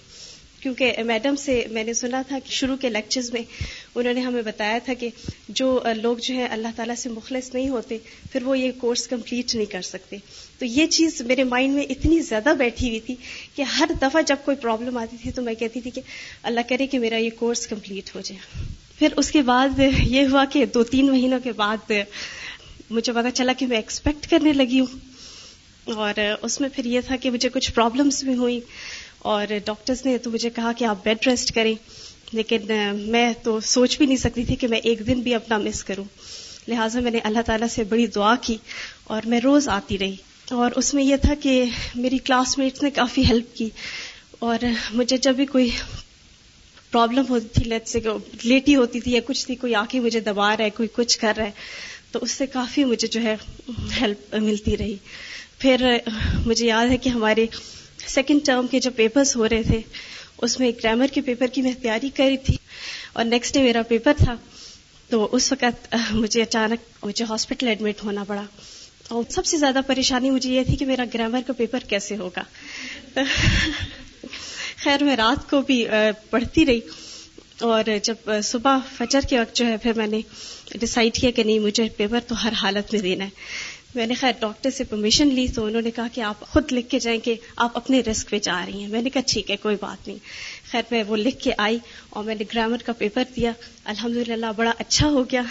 کیونکہ میڈم سے میں نے سنا تھا کہ شروع کے لیکچرز میں انہوں نے ہمیں بتایا تھا کہ جو لوگ جو ہے اللہ تعالیٰ سے مخلص نہیں ہوتے پھر وہ یہ کورس کمپلیٹ نہیں کر سکتے تو یہ چیز میرے مائنڈ میں اتنی زیادہ بیٹھی ہوئی تھی کہ ہر دفعہ جب کوئی پرابلم آتی تھی تو میں کہتی تھی کہ اللہ کرے کہ میرا یہ کورس کمپلیٹ ہو جائے پھر اس کے بعد یہ ہوا کہ دو تین مہینوں کے بعد مجھے پتا چلا کہ میں ایکسپیکٹ کرنے لگی ہوں اور اس میں پھر یہ تھا کہ مجھے کچھ پرابلمس بھی ہوئیں اور ڈاکٹرز نے تو مجھے کہا کہ آپ بیڈ ریسٹ کریں لیکن میں تو سوچ بھی نہیں سکتی تھی کہ میں ایک دن بھی اپنا مس کروں لہٰذا میں نے اللہ تعالیٰ سے بڑی دعا کی اور میں روز آتی رہی اور اس میں یہ تھا کہ میری کلاس میٹس نے کافی ہیلپ کی اور مجھے جب بھی کوئی پرابلم ہوتی تھی لیٹ سے لیٹی ہوتی تھی یا کچھ تھی کوئی آ کے مجھے دبا رہا ہے کوئی کچھ کر رہا ہے تو اس سے کافی مجھے جو ہے ہیلپ ملتی رہی پھر مجھے یاد ہے کہ ہمارے سیکنڈ ٹرم کے جو پیپرز ہو رہے تھے اس میں گرامر کے پیپر کی میں تیاری کری تھی اور نیکسٹ ڈے میرا پیپر تھا تو اس وقت مجھے اچانک مجھے ہاسپٹل ایڈمٹ ہونا پڑا اور سب سے زیادہ پریشانی مجھے یہ تھی کہ میرا گرامر کا پیپر کیسے ہوگا خیر میں رات کو بھی پڑھتی رہی اور جب صبح فجر کے وقت جو ہے پھر میں نے ڈسائڈ کیا کہ نہیں مجھے پیپر تو ہر حالت میں دینا ہے میں نے خیر ڈاکٹر سے پرمیشن لی تو انہوں نے کہا کہ آپ خود لکھ کے جائیں کہ آپ اپنے رسک پہ جا رہی ہیں میں نے کہا ٹھیک ہے کوئی بات نہیں خیر میں وہ لکھ کے آئی اور میں نے گرامر کا پیپر دیا الحمد للہ بڑا اچھا ہو گیا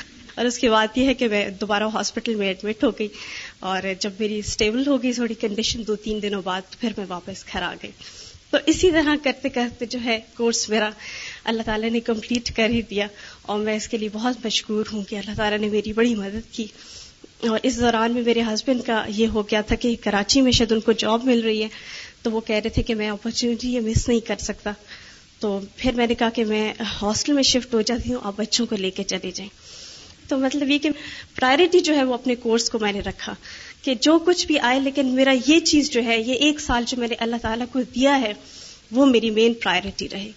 اور اس کی بات یہ ہے کہ میں دوبارہ ہاسپٹل میں ایڈمٹ ہو گئی اور جب میری اسٹیبل ہو گئی تھوڑی کنڈیشن دو تین دنوں بعد تو پھر میں واپس گھر آ گئی تو اسی طرح کرتے کرتے جو ہے کورس میرا اللہ تعالیٰ نے کمپلیٹ کر ہی دیا اور میں اس کے لیے بہت مشکور ہوں کہ اللہ تعالیٰ نے میری بڑی مدد کی اور اس دوران میں میرے ہسبینڈ کا یہ ہو گیا تھا کہ کراچی میں شاید ان کو جاب مل رہی ہے تو وہ کہہ رہے تھے کہ میں اپرچونیٹی یہ مس نہیں کر سکتا تو پھر میں نے کہا کہ میں ہاسٹل میں شفٹ ہو جاتی ہوں آپ بچوں کو لے کے چلے جائیں تو مطلب یہ کہ پرائرٹی جو ہے وہ اپنے کورس کو میں نے رکھا کہ جو کچھ بھی آئے لیکن میرا یہ چیز جو ہے یہ ایک سال جو میں نے اللہ تعالیٰ کو دیا ہے وہ میری مین پرائرٹی رہے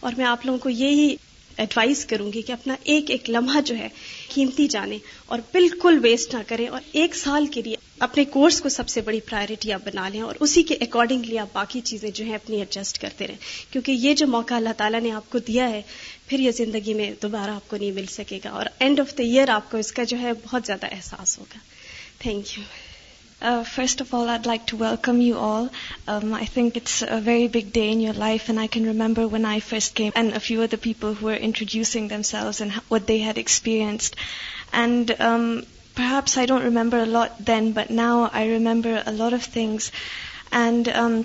اور میں آپ لوگوں کو یہی ایڈوائز کروں گی کہ اپنا ایک ایک لمحہ جو ہے قیمتی جانیں اور بالکل ویسٹ نہ کریں اور ایک سال کے لیے اپنے کورس کو سب سے بڑی پرائرٹی آپ بنا لیں اور اسی کے اکارڈنگلی آپ باقی چیزیں جو ہیں اپنی ایڈجسٹ کرتے رہیں کیونکہ یہ جو موقع اللہ تعالیٰ نے آپ کو دیا ہے پھر یہ زندگی میں دوبارہ آپ کو نہیں مل سکے گا اور اینڈ آف دا ایئر آپ کو اس کا جو ہے بہت زیادہ احساس ہوگا thank you Uh, first of all, I'd like to welcome you all. Um, I think it's a very big day in your life, and I can remember when I first came and a few other people who were introducing themselves and what they had experienced. And um, perhaps I don't remember a lot then, but now I remember a lot of things. And um,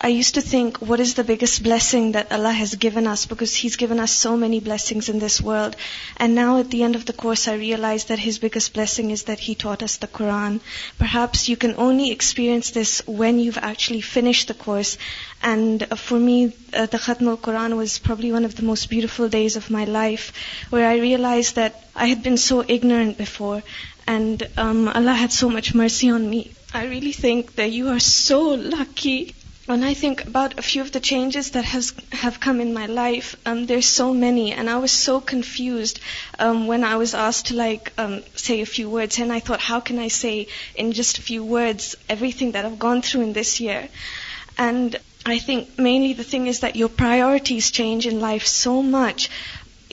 I used to think, what is the biggest blessing that Allah has given us? Because He's given us so many blessings in this world. And now at the end of the course, I realized that His biggest blessing is that He taught us the Quran. Perhaps you can only experience this when you've actually finished the course. And uh, for me, uh, the Khatm al-Quran was probably one of the most beautiful days of my life, where I realized that I had been so ignorant before. And um, Allah had so much mercy on me. I really think that you are so lucky when I think about a few of the changes that have come in my life, um, there's so many, and I was so confused um, when I was asked to um, say a few words, and I thought, how can I say in just a few words everything that I've gone through in this year? And I think mainly the thing is that your priorities change in life so much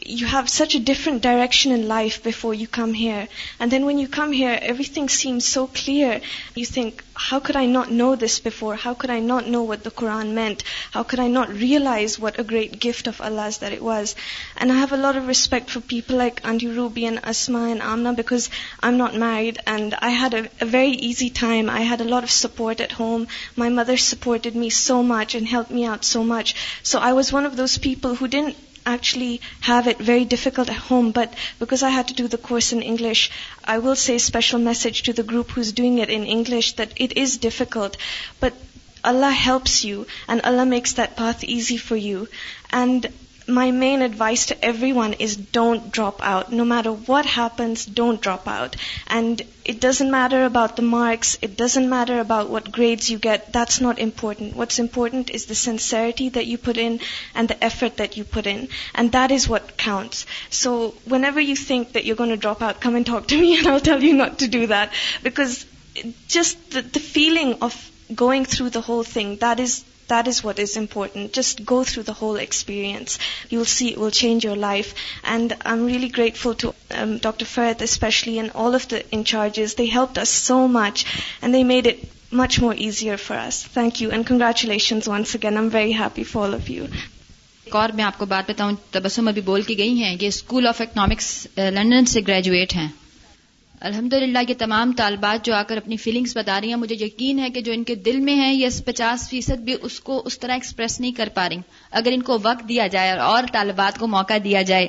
you have such a different direction in life before you come here. And then when you come here, everything seems so clear. You think, how could I not know this before? How could I not know what the Quran meant? How could I not realize what a great gift of Allah's that it was? And I have a lot of respect for people like Auntie Ruby and Asma and Amna, because I'm not married and I had a very easy time. I had a lot of support at home. My mother supported me so much and helped me out so much. So I was one of those people who didn't actually have it very difficult at home, but because I had to do the course in English, I will say special message to the group who's doing it in English that it is difficult, but Allah helps you and Allah makes that path easy for you. And my main advice to everyone is don't drop out. No matter what happens, don't drop out. And it doesn't matter about the marks. It doesn't matter about what grades you get. That's not important. What's important is the sincerity that you put in and the effort that you put in. And that is what counts. So whenever you think that you're going to drop out, come and talk to me and I'll tell you not to do that. Because just the feeling of going through the whole thing, that is that is what is important just go through the whole experience you will see will change your life and I am really grateful to doctor فرد especially and all of the incharges they help us so much and they made it much more easier for us thank you and congratulation once again am very happy for all of you ایک اور میں آپ کو بات بتاؤں تبسم ابھی بول کے گئی ہیں کہ اسکول آف اکنامکس لنڈن سے گریجویٹ ہیں الحمد للہ یہ تمام طالبات جو آ کر اپنی فیلنگس بتا رہی ہیں مجھے یقین ہے کہ جو ان کے دل میں ہیں یہ پچاس فیصد بھی اس کو اس طرح ایکسپریس نہیں کر پا رہی اگر ان کو وقت دیا جائے اور اور طالبات کو موقع دیا جائے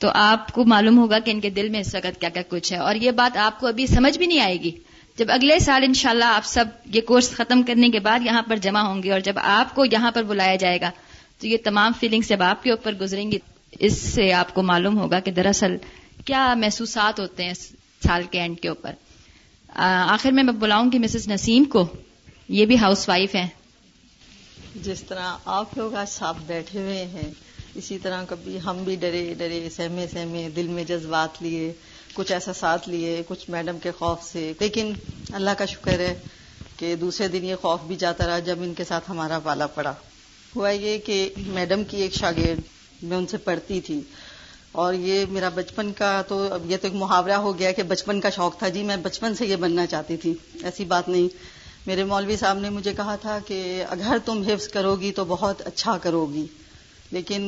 تو آپ کو معلوم ہوگا کہ ان کے دل میں اس وقت کیا کیا کچھ ہے اور یہ بات آپ کو ابھی سمجھ بھی نہیں آئے گی جب اگلے سال انشاءاللہ آپ سب یہ کورس ختم کرنے کے بعد یہاں پر جمع ہوں گے اور جب آپ کو یہاں پر بلایا جائے گا تو یہ تمام فیلنگس جب آپ کے اوپر گزریں گی اس سے آپ کو معلوم ہوگا کہ دراصل کیا محسوسات ہوتے ہیں سال کے اینڈ کے اوپر آخر میں میں بلاؤں گی مسز نسیم کو یہ بھی ہاؤس وائف ہیں جس طرح آپ لوگ آج ساتھ بیٹھے ہوئے ہیں اسی طرح کبھی ہم بھی ڈرے ڈرے سہمے سہمے دل میں جذبات لیے کچھ ایسا ساتھ لیے کچھ میڈم کے خوف سے لیکن اللہ کا شکر ہے کہ دوسرے دن یہ خوف بھی جاتا رہا جب ان کے ساتھ ہمارا پالا پڑا ہوا یہ کہ میڈم کی ایک شاگرد میں ان سے پڑھتی تھی اور یہ میرا بچپن کا تو اب یہ تو ایک محاورہ ہو گیا کہ بچپن کا شوق تھا جی میں بچپن سے یہ بننا چاہتی تھی ایسی بات نہیں میرے مولوی صاحب نے مجھے کہا تھا کہ اگر تم حفظ کرو گی تو بہت اچھا کرو گی لیکن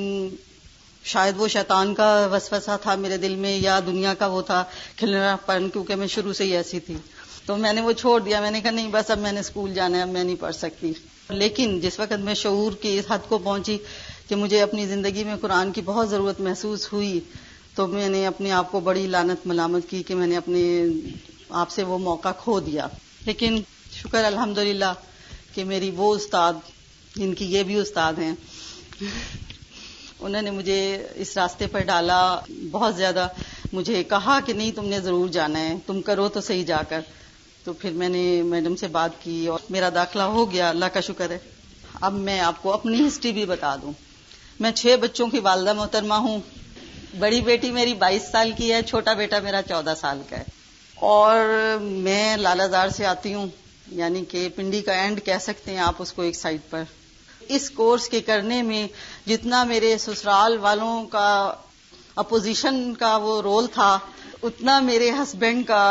شاید وہ شیطان کا وسوسہ تھا میرے دل میں یا دنیا کا وہ تھا کھلنا پڑھ کیونکہ میں شروع سے ہی ایسی تھی تو میں نے وہ چھوڑ دیا میں نے کہا نہیں بس اب میں نے اسکول جانا ہے اب میں نہیں پڑھ سکتی لیکن جس وقت میں شعور کی اس حد کو پہنچی کہ مجھے اپنی زندگی میں قرآن کی بہت ضرورت محسوس ہوئی تو میں نے اپنے آپ کو بڑی لانت ملامت کی کہ میں نے اپنے آپ سے وہ موقع کھو دیا لیکن شکر الحمد کہ میری وہ استاد جن کی یہ بھی استاد ہیں انہوں نے مجھے اس راستے پر ڈالا بہت زیادہ مجھے کہا کہ نہیں تم نے ضرور جانا ہے تم کرو تو صحیح جا کر تو پھر میں نے میڈم سے بات کی اور میرا داخلہ ہو گیا اللہ کا شکر ہے اب میں آپ کو اپنی ہسٹری بھی بتا دوں میں چھ بچوں کی والدہ محترمہ ہوں بڑی بیٹی میری بائیس سال کی ہے چھوٹا بیٹا میرا چودہ سال کا ہے اور میں لالہ دار سے آتی ہوں یعنی کہ پنڈی کا اینڈ کہہ سکتے ہیں آپ اس کو ایک سائڈ پر اس کورس کے کرنے میں جتنا میرے سسرال والوں کا اپوزیشن کا وہ رول تھا اتنا میرے ہسبینڈ کا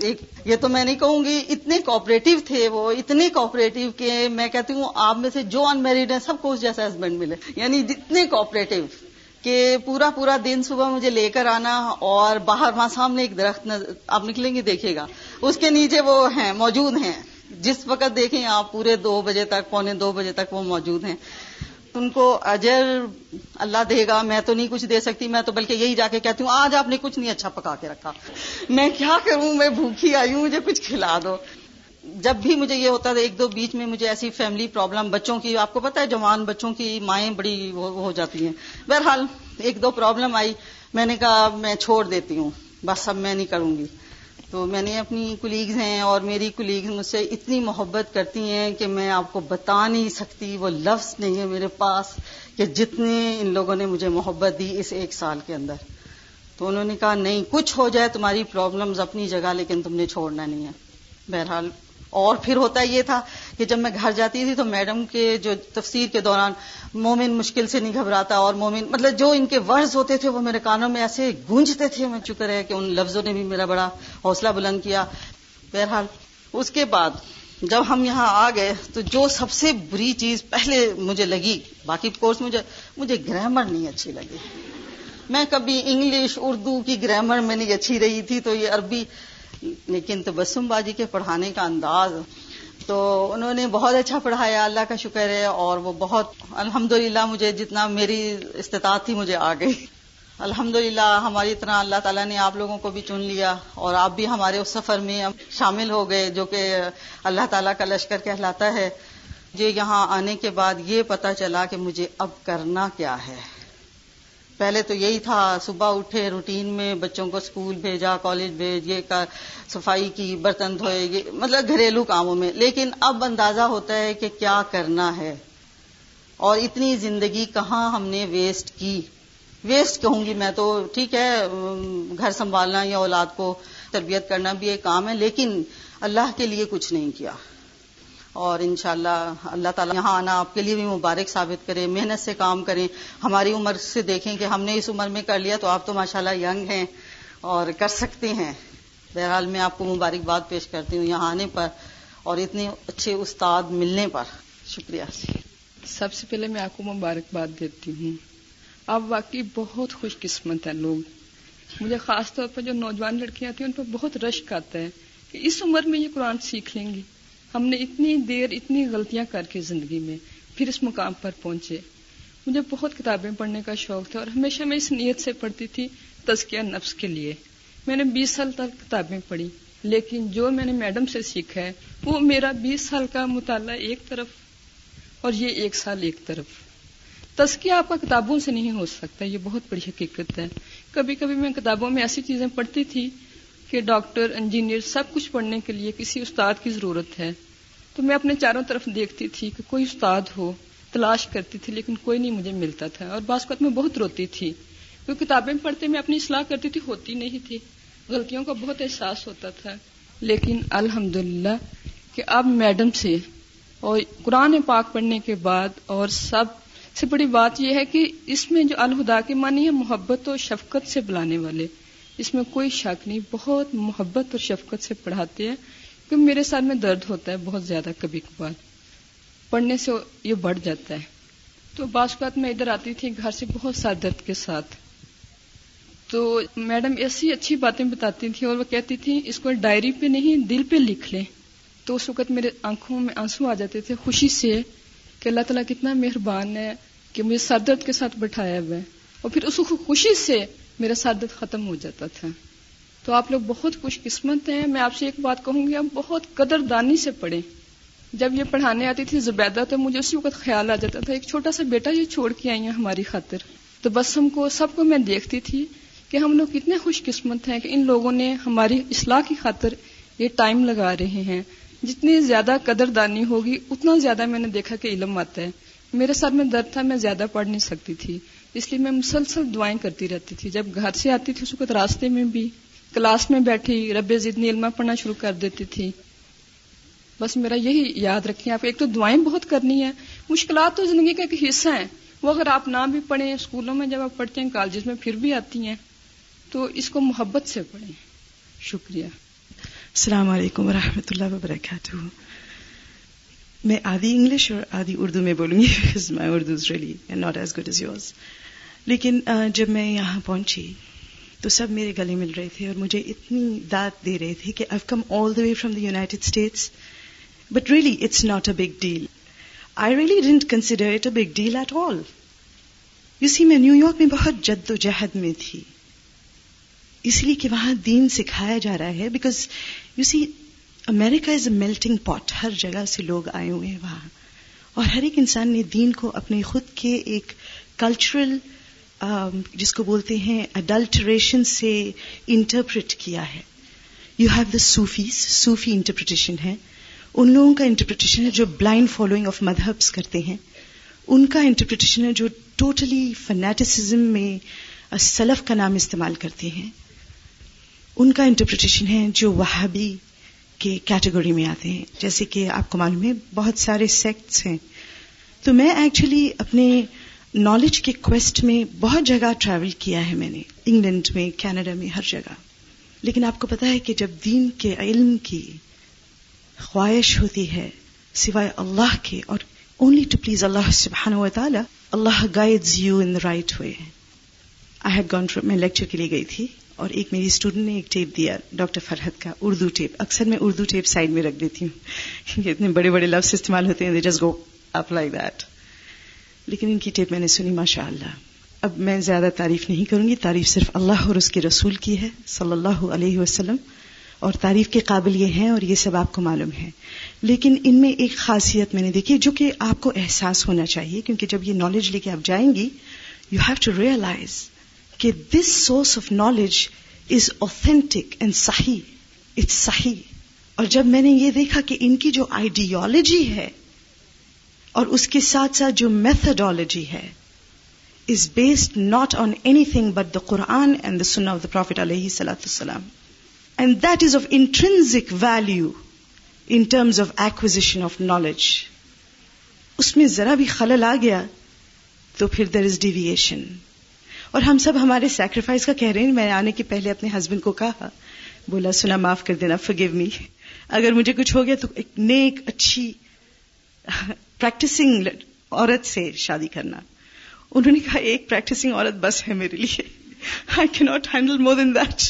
یہ تو میں نہیں کہوں گی اتنے کوپریٹو تھے وہ اتنے کوپریٹو کہ میں کہتی ہوں آپ میں سے جو ان میریڈ ہیں سب کو اس جیسا ہسبینڈ ملے یعنی جتنے کوپریٹو کہ پورا پورا دن صبح مجھے لے کر آنا اور باہر وہاں سامنے ایک درخت آپ نکلیں گے دیکھے گا اس کے نیچے وہ ہیں موجود ہیں جس وقت دیکھیں آپ پورے دو بجے تک پونے دو بجے تک وہ موجود ہیں ان کو اجر اللہ دے گا میں تو نہیں کچھ دے سکتی میں تو بلکہ یہی جا کے کہتی ہوں آج آپ نے کچھ نہیں اچھا پکا کے رکھا میں کیا کروں میں بھوکھی آئی ہوں مجھے کچھ کھلا دو جب بھی مجھے یہ ہوتا تھا ایک دو بیچ میں مجھے ایسی فیملی پرابلم بچوں کی آپ کو پتا ہے جوان بچوں کی مائیں بڑی ہو جاتی ہیں بہرحال ایک دو پرابلم آئی میں نے کہا میں چھوڑ دیتی ہوں بس اب میں نہیں کروں گی تو میں نے اپنی کلیگز ہیں اور میری کلیگز مجھ سے اتنی محبت کرتی ہیں کہ میں آپ کو بتا نہیں سکتی وہ لفظ نہیں ہے میرے پاس کہ جتنے ان لوگوں نے مجھے محبت دی اس ایک سال کے اندر تو انہوں نے کہا نہیں کچھ ہو جائے تمہاری پرابلمز اپنی جگہ لیکن تم نے چھوڑنا نہیں ہے بہرحال اور پھر ہوتا یہ تھا کہ جب میں گھر جاتی تھی تو میڈم کے جو تفسیر کے دوران مومن مشکل سے نہیں گھبراتا اور مومن مطلب جو ان کے ورز ہوتے تھے وہ میرے کانوں میں ایسے گونجتے تھے میں چکر ہے کہ ان لفظوں نے بھی میرا بڑا حوصلہ بلند کیا بہرحال اس کے بعد جب ہم یہاں آ گئے تو جو سب سے بری چیز پہلے مجھے لگی باقی کورس مجھے مجھے گرامر نہیں اچھی لگی میں کبھی انگلش اردو کی گرامر میں نہیں اچھی رہی تھی تو یہ عربی لیکن تبسم بازی کے پڑھانے کا انداز تو انہوں نے بہت اچھا پڑھایا اللہ کا شکر ہے اور وہ بہت الحمد مجھے جتنا میری استطاعت تھی مجھے آ گئی الحمد ہماری اتنا اللہ تعالیٰ نے آپ لوگوں کو بھی چن لیا اور آپ بھی ہمارے اس سفر میں شامل ہو گئے جو کہ اللہ تعالیٰ کا لشکر کہلاتا ہے یہاں آنے کے بعد یہ پتہ چلا کہ مجھے اب کرنا کیا ہے پہلے تو یہی تھا صبح اٹھے روٹین میں بچوں کو اسکول بھیجا کالج بھیج کا صفائی کی برتن دھوئے یہ مطلب گھریلو کاموں میں لیکن اب اندازہ ہوتا ہے کہ کیا کرنا ہے اور اتنی زندگی کہاں ہم نے ویسٹ کی ویسٹ کہوں گی میں تو ٹھیک ہے گھر سنبھالنا یا اولاد کو تربیت کرنا بھی ایک کام ہے لیکن اللہ کے لیے کچھ نہیں کیا اور انشاءاللہ اللہ تعالیٰ یہاں آنا آپ کے لیے بھی مبارک ثابت کرے محنت سے کام کریں ہماری عمر سے دیکھیں کہ ہم نے اس عمر میں کر لیا تو آپ تو ماشاءاللہ ینگ ہیں اور کر سکتے ہیں بہرحال میں آپ کو مبارکباد پیش کرتی ہوں یہاں آنے پر اور اتنے اچھے استاد ملنے پر شکریہ سب سے پہلے میں آپ کو مبارکباد دیتی ہوں آپ واقعی بہت خوش قسمت ہیں لوگ مجھے خاص طور پر جو نوجوان لڑکیاں ہیں ان پر بہت رشک آتا ہے کہ اس عمر میں یہ قرآن سیکھ لیں گی ہم نے اتنی دیر اتنی غلطیاں کر کے زندگی میں پھر اس مقام پر پہنچے مجھے بہت کتابیں پڑھنے کا شوق تھا اور ہمیشہ میں اس نیت سے پڑھتی تھی تزکیہ نفس کے لیے میں نے بیس سال تک کتابیں پڑھی لیکن جو میں نے میڈم سے سیکھا ہے وہ میرا بیس سال کا مطالعہ ایک طرف اور یہ ایک سال ایک طرف تزکیہ آپ کا کتابوں سے نہیں ہو سکتا یہ بہت بڑی حقیقت ہے کبھی کبھی میں کتابوں میں ایسی چیزیں پڑھتی تھی کہ ڈاکٹر انجینئر سب کچھ پڑھنے کے لیے کسی استاد کی ضرورت ہے تو میں اپنے چاروں طرف دیکھتی تھی کہ کوئی استاد ہو تلاش کرتی تھی لیکن کوئی نہیں مجھے ملتا تھا اور بعض وقت میں بہت روتی تھی کیونکہ کتابیں پڑھتے میں اپنی اصلاح کرتی تھی ہوتی نہیں تھی غلطیوں کا بہت احساس ہوتا تھا لیکن الحمد کہ اب میڈم سے اور قرآن پاک پڑھنے کے بعد اور سب سے بڑی بات یہ ہے کہ اس میں جو الہدا کے معنی ہے محبت اور شفقت سے بلانے والے اس میں کوئی شک نہیں بہت محبت اور شفقت سے پڑھاتے ہیں کہ میرے ساتھ میں درد ہوتا ہے بہت زیادہ کبھی کبھار پڑھنے سے یہ بڑھ جاتا ہے تو بعض اوقات میں ادھر آتی تھی گھر سے بہت سا درد کے ساتھ تو میڈم ایسی اچھی باتیں بتاتی تھیں اور وہ کہتی تھی اس کو ڈائری پہ نہیں دل پہ لکھ لیں تو اس وقت میرے آنکھوں میں آنسو آ جاتے تھے خوشی سے کہ اللہ تعالیٰ کتنا مہربان ہے کہ مجھے سر درد کے ساتھ بٹھایا ہوا ہے اور پھر اس کو خوشی سے میرا سر درد ختم ہو جاتا تھا تو آپ لوگ بہت خوش قسمت ہیں میں آپ سے ایک بات کہوں گی آپ بہت قدر دانی سے پڑھیں جب یہ پڑھانے آتی تھی زبیدہ تو مجھے اسی وقت خیال آ جاتا تھا ایک چھوٹا سا بیٹا یہ چھوڑ کے آئی ہیں ہماری خاطر تو بس ہم کو سب کو میں دیکھتی تھی کہ ہم لوگ کتنے خوش قسمت ہیں کہ ان لوگوں نے ہماری اصلاح کی خاطر یہ ٹائم لگا رہے ہیں جتنی زیادہ قدر دانی ہوگی اتنا زیادہ میں نے دیکھا کہ علم آتا ہے میرے ساتھ میں درد تھا میں زیادہ پڑھ نہیں سکتی تھی اس لیے میں مسلسل دعائیں کرتی رہتی تھی جب گھر سے آتی تھی اس وقت راستے میں بھی کلاس میں بیٹھی رب زدنی علما پڑھنا شروع کر دیتی تھی بس میرا یہی یاد رکھیں آپ ایک تو دعائیں بہت کرنی ہیں مشکلات تو زندگی کا ایک حصہ ہیں وہ اگر آپ نہ بھی پڑھیں اسکولوں میں جب آپ پڑھتے ہیں کالجز میں پھر بھی آتی ہیں تو اس کو محبت سے پڑھیں شکریہ السلام علیکم ورحمۃ اللہ وبرکاتہ میں آدھی انگلش اور آدھی اردو میں بولوں گی Urdu not as good as yours لیکن جب میں یہاں پہنچی تو سب میرے گلے مل رہے تھے اور مجھے اتنی داد دے رہے تھے کہ I come all the way from the United States but really it's not a big deal I really didn't consider it a big deal at all you see میں نیو یارک میں بہت جد و جہد میں تھی اس لیے کہ وہاں دین سکھایا جا رہا ہے because you see America is a melting pot ہر جگہ سے لوگ آئے ہوئے ہیں وہاں اور ہر ایک انسان نے دین کو اپنے خود کے ایک کلچرل جس کو بولتے ہیں اڈلٹریشن سے انٹرپریٹ کیا ہے یو ہیو دا انٹرپریٹیشن ہے ان لوگوں کا انٹرپریٹیشن ہے جو بلائنڈ فالوئنگ آف مدہبس کرتے ہیں ان کا انٹرپریٹیشن ہے جو ٹوٹلی فنیٹسزم میں سلف کا نام استعمال کرتے ہیں ان کا انٹرپریٹیشن ہے جو وہابی کے کیٹیگری میں آتے ہیں جیسے کہ آپ کو معلوم ہے بہت سارے سیکٹس ہیں تو میں ایکچولی اپنے نالج کے کوسٹ میں بہت جگہ ٹریول کیا ہے میں نے انگلینڈ میں کینیڈا میں ہر جگہ لیکن آپ کو پتا ہے کہ جب دین کے علم کی خواہش ہوتی ہے سوائے اللہ کے اور اونلی ٹو پلیز اللہ سبحانہ و تعالی Allah guides you in right way I had gone میں لیکچر کے لیے گئی تھی اور ایک میری اسٹوڈنٹ نے ایک ٹیپ دیا ڈاکٹر فرحت کا اردو ٹیپ اکثر میں اردو ٹیپ سائڈ میں رکھ دیتی ہوں اتنے بڑے بڑے لفظ استعمال ہوتے ہیں they go up like that لیکن ان کی ٹیپ میں نے سنی ماشاء اللہ اب میں زیادہ تعریف نہیں کروں گی تعریف صرف اللہ اور اس کے رسول کی ہے صلی اللہ علیہ وسلم اور تعریف کے قابل یہ ہیں اور یہ سب آپ کو معلوم ہے لیکن ان میں ایک خاصیت میں نے دیکھی جو کہ آپ کو احساس ہونا چاہیے کیونکہ جب یہ نالج لے کے آپ جائیں گی یو ہیو ٹو ریئلائز کہ this source of knowledge is authentic and صحیح اٹس صحیح اور جب میں نے یہ دیکھا کہ ان کی جو آئیڈیالوجی ہے اور اس کے ساتھ ساتھ جو میتھڈالوجی ہے is based not on anything but the Quran and the Sunnah of the prophet علیہ سلاۃ السلام and that is of intrinsic value in terms of acquisition of knowledge اس میں ذرا بھی خلل آ گیا تو پھر دیر از ڈیویشن اور ہم سب ہمارے سیکریفائز کا کہہ رہے ہیں میں آنے کے پہلے اپنے ہسبینڈ کو کہا بولا سنا معاف کر دینا فگیو می اگر مجھے کچھ ہو گیا تو ایک نیک اچھی پریکٹسنگ عورت سے شادی کرنا انہوں نے کہا ایک پریکٹسنگ عورت بس ہے میرے لیے آئی کی not handle more than that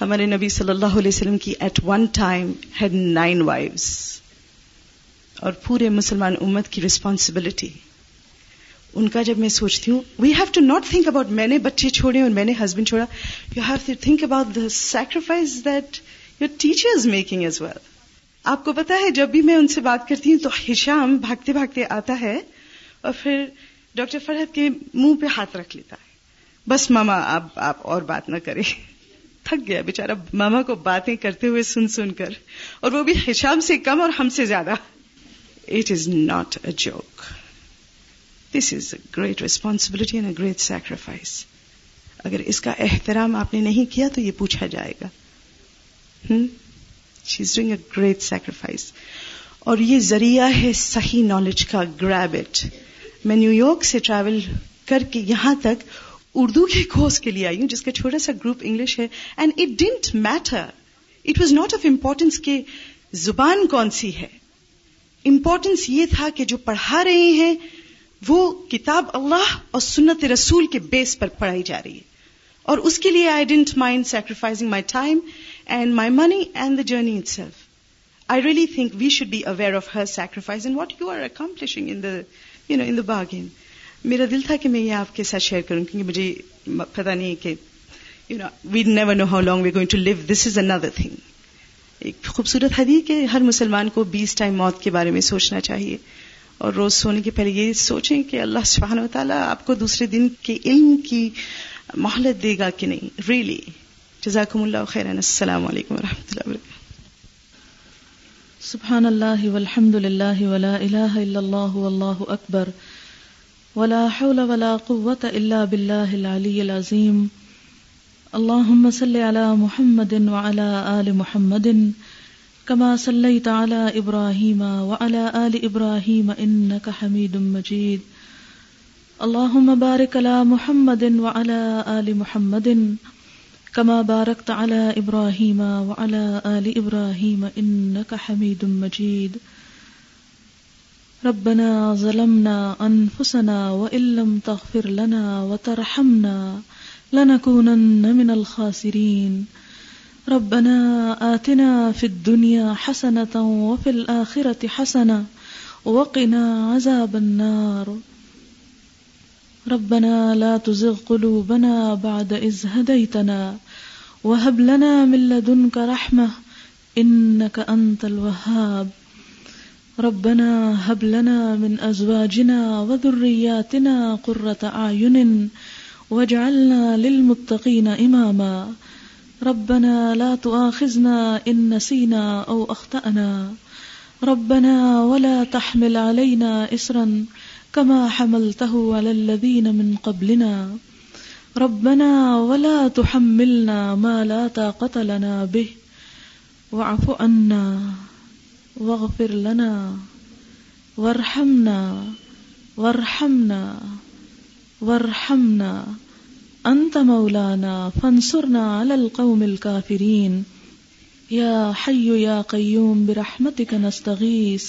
ہمارے نبی صلی اللہ علیہ وسلم کی at one time had nine wives اور پورے مسلمان امت کی ریسپانسبلٹی ان کا جب میں سوچتی ہوں we have to not think about میں نے بچے چھوڑے اور میں نے ہسبینڈ چھوڑا you have to think about the sacrifice that your teacher is making as well آپ کو پتا ہے جب بھی میں ان سے بات کرتی ہوں تو ہشام بھاگتے بھاگتے آتا ہے اور پھر ڈاکٹر فرحت کے منہ پہ ہاتھ رکھ لیتا ہے بس ماما اب آپ اور بات نہ کریں تھک گیا بےچارا ماما کو باتیں کرتے ہوئے سن سن کر اور وہ بھی ہشام سے کم اور ہم سے زیادہ it is not a joke this is a great responsibility and a great sacrifice اگر اس کا احترام آپ نے نہیں کیا تو یہ پوچھا جائے گا she is doing a great sacrifice اور یہ ذریعہ ہے صحیح نالج کا گریب اٹ میں نیو یارک سے ٹریول کر کے یہاں تک اردو کے کورس کے لیے آئی ہوں جس کا چھوٹا سا گروپ انگلش ہے and it didn't matter it was not of importance کہ زبان کون سی ہے امپورٹینس یہ تھا کہ جو پڑھا رہے ہیں وہ کتاب اللہ اور سنت رسول کے بیس پر پڑھائی جا رہی ہے اور اس کے لیے I didn't mind sacrificing my time and my money and the journey itself I really think we should be aware of her sacrifice and what you you are accomplishing in in the the no میرا دل تھا کہ میں یہ آپ کے ساتھ share کروں کیونکہ مجھے پتا نہیں کہ you know know we we never how long going to live this is another thing ایک خوبصورت حدیث کہ ہر مسلمان کو بیس ٹائم موت کے بارے میں سوچنا چاہیے اور روز سونے کے پہلے یہ سوچیں کہ اللہ سبحانہ و تعالیٰ آپ کو دوسرے دن کے علم کی مہلت دے گا کہ نہیں ریئلی جزاکم اللہ خیرن السلام علیکم ورحمۃ اللہ وبرکاتہ سبحان اللہ والحمد لله ولا الہ الا الله والله اکبر ولا حول ولا قوة الا بالله العلي العظيم اللهم صل على محمد وعلى آل محمد كما صليت على إبراهيم وعلى آل إبراهيم إنك حميد مجيد اللهم بارك على محمد وعلى آل محمد كما باركت على إبراهيم وعلى آل إبراهيم إنك حميد مجيد ربنا ظلمنا أنفسنا وإن لم تغفر لنا وترحمنا لنكونن من الخاسرين ربنا آتنا في الدنيا حسنة وفي الآخرة حسنة وقنا عذاب النار ربنا لا تزغ قلوبنا بعد إذ هديتنا وهب لنا من لدنك رحمة إنك أنت الوهاب ربنا هب لنا من أزواجنا وذرياتنا قرة أعين واجعلنا للمتقين إماما ربنا لا تؤاخذنا إن نسينا أو أخطأنا ربنا ولا تحمل علينا إسرا كما حملته على الذين من قبلنا ربنا ولا تحملنا ما لا طاقه لنا به واعف عنا واغفر لنا وارحمنا وارحمنا وارحمنا انت مولانا فانصرنا على القوم الكافرين يا حي يا قيوم برحمتك نستغيث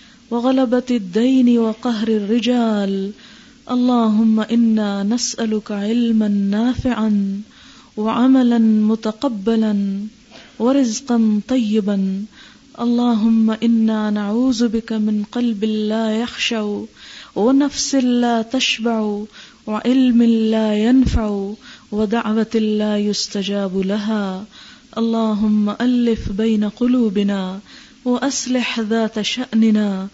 وغلبت الدين وقهر الرجال اللهم اللهم إنا إنا نسألك علما نافعا وعملا متقبلا ورزقا طيبا نعوذ بك من قلب لا لا يخشع ونفس تشبع وعلم لا ينفع ودعوة لا يستجاب لها اللهم ألف بين قلوبنا ح ذات شأننا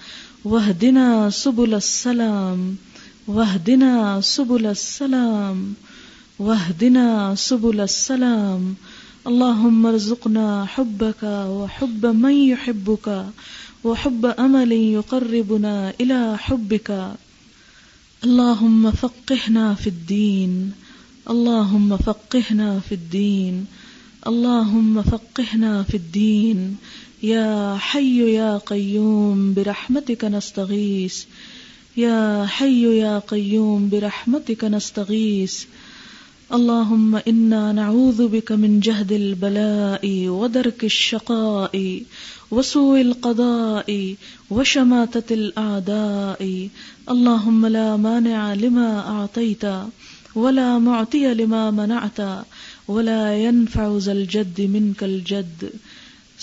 واهدنا سبل السلام واهدنا سبل السلام واهدنا سبل السلام اللهم ارزقنا حبك وح دنا سب السلام اللہ حبک عملی وربنا اللهم فقهنا في الدين اللهم فقهنا في الدين اللهم فقهنا في الدين یا حی یا قیوم برحمتک نستغیث یا حی یا قیوم برحمتک نستغیث اللهم انا نعوذ بك من جهد البلاء ودرك الشقاء وسوء القضاء وشماتة الاعداء اللهم لا مانع لما اعطيت ولا معطي لما منعت ولا ينفع ذا الجد منك الجد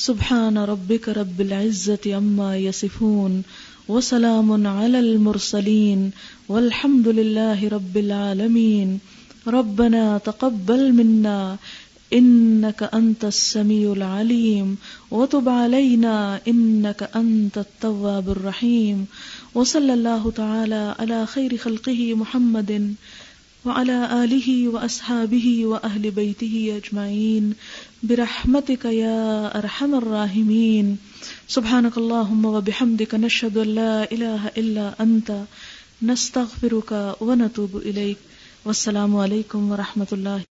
سبحان ربك رب العزة عما يصفون وسلام على المرسلين والحمد لله رب العالمين ربنا تقبل منا إنك أنت السميع العليم وتب علينا إنك أنت التواب الرحيم وصلى الله تعالى على خير خلقه محمد وعلى آله وأصحابه وأهل بيته أجمعين برحمتك يا ارحم الراحمين سبحانك اللهم وبحمدك نشهد ان لا اله الا انت نستغفرك ونتوب اليك والسلام عليكم ورحمه الله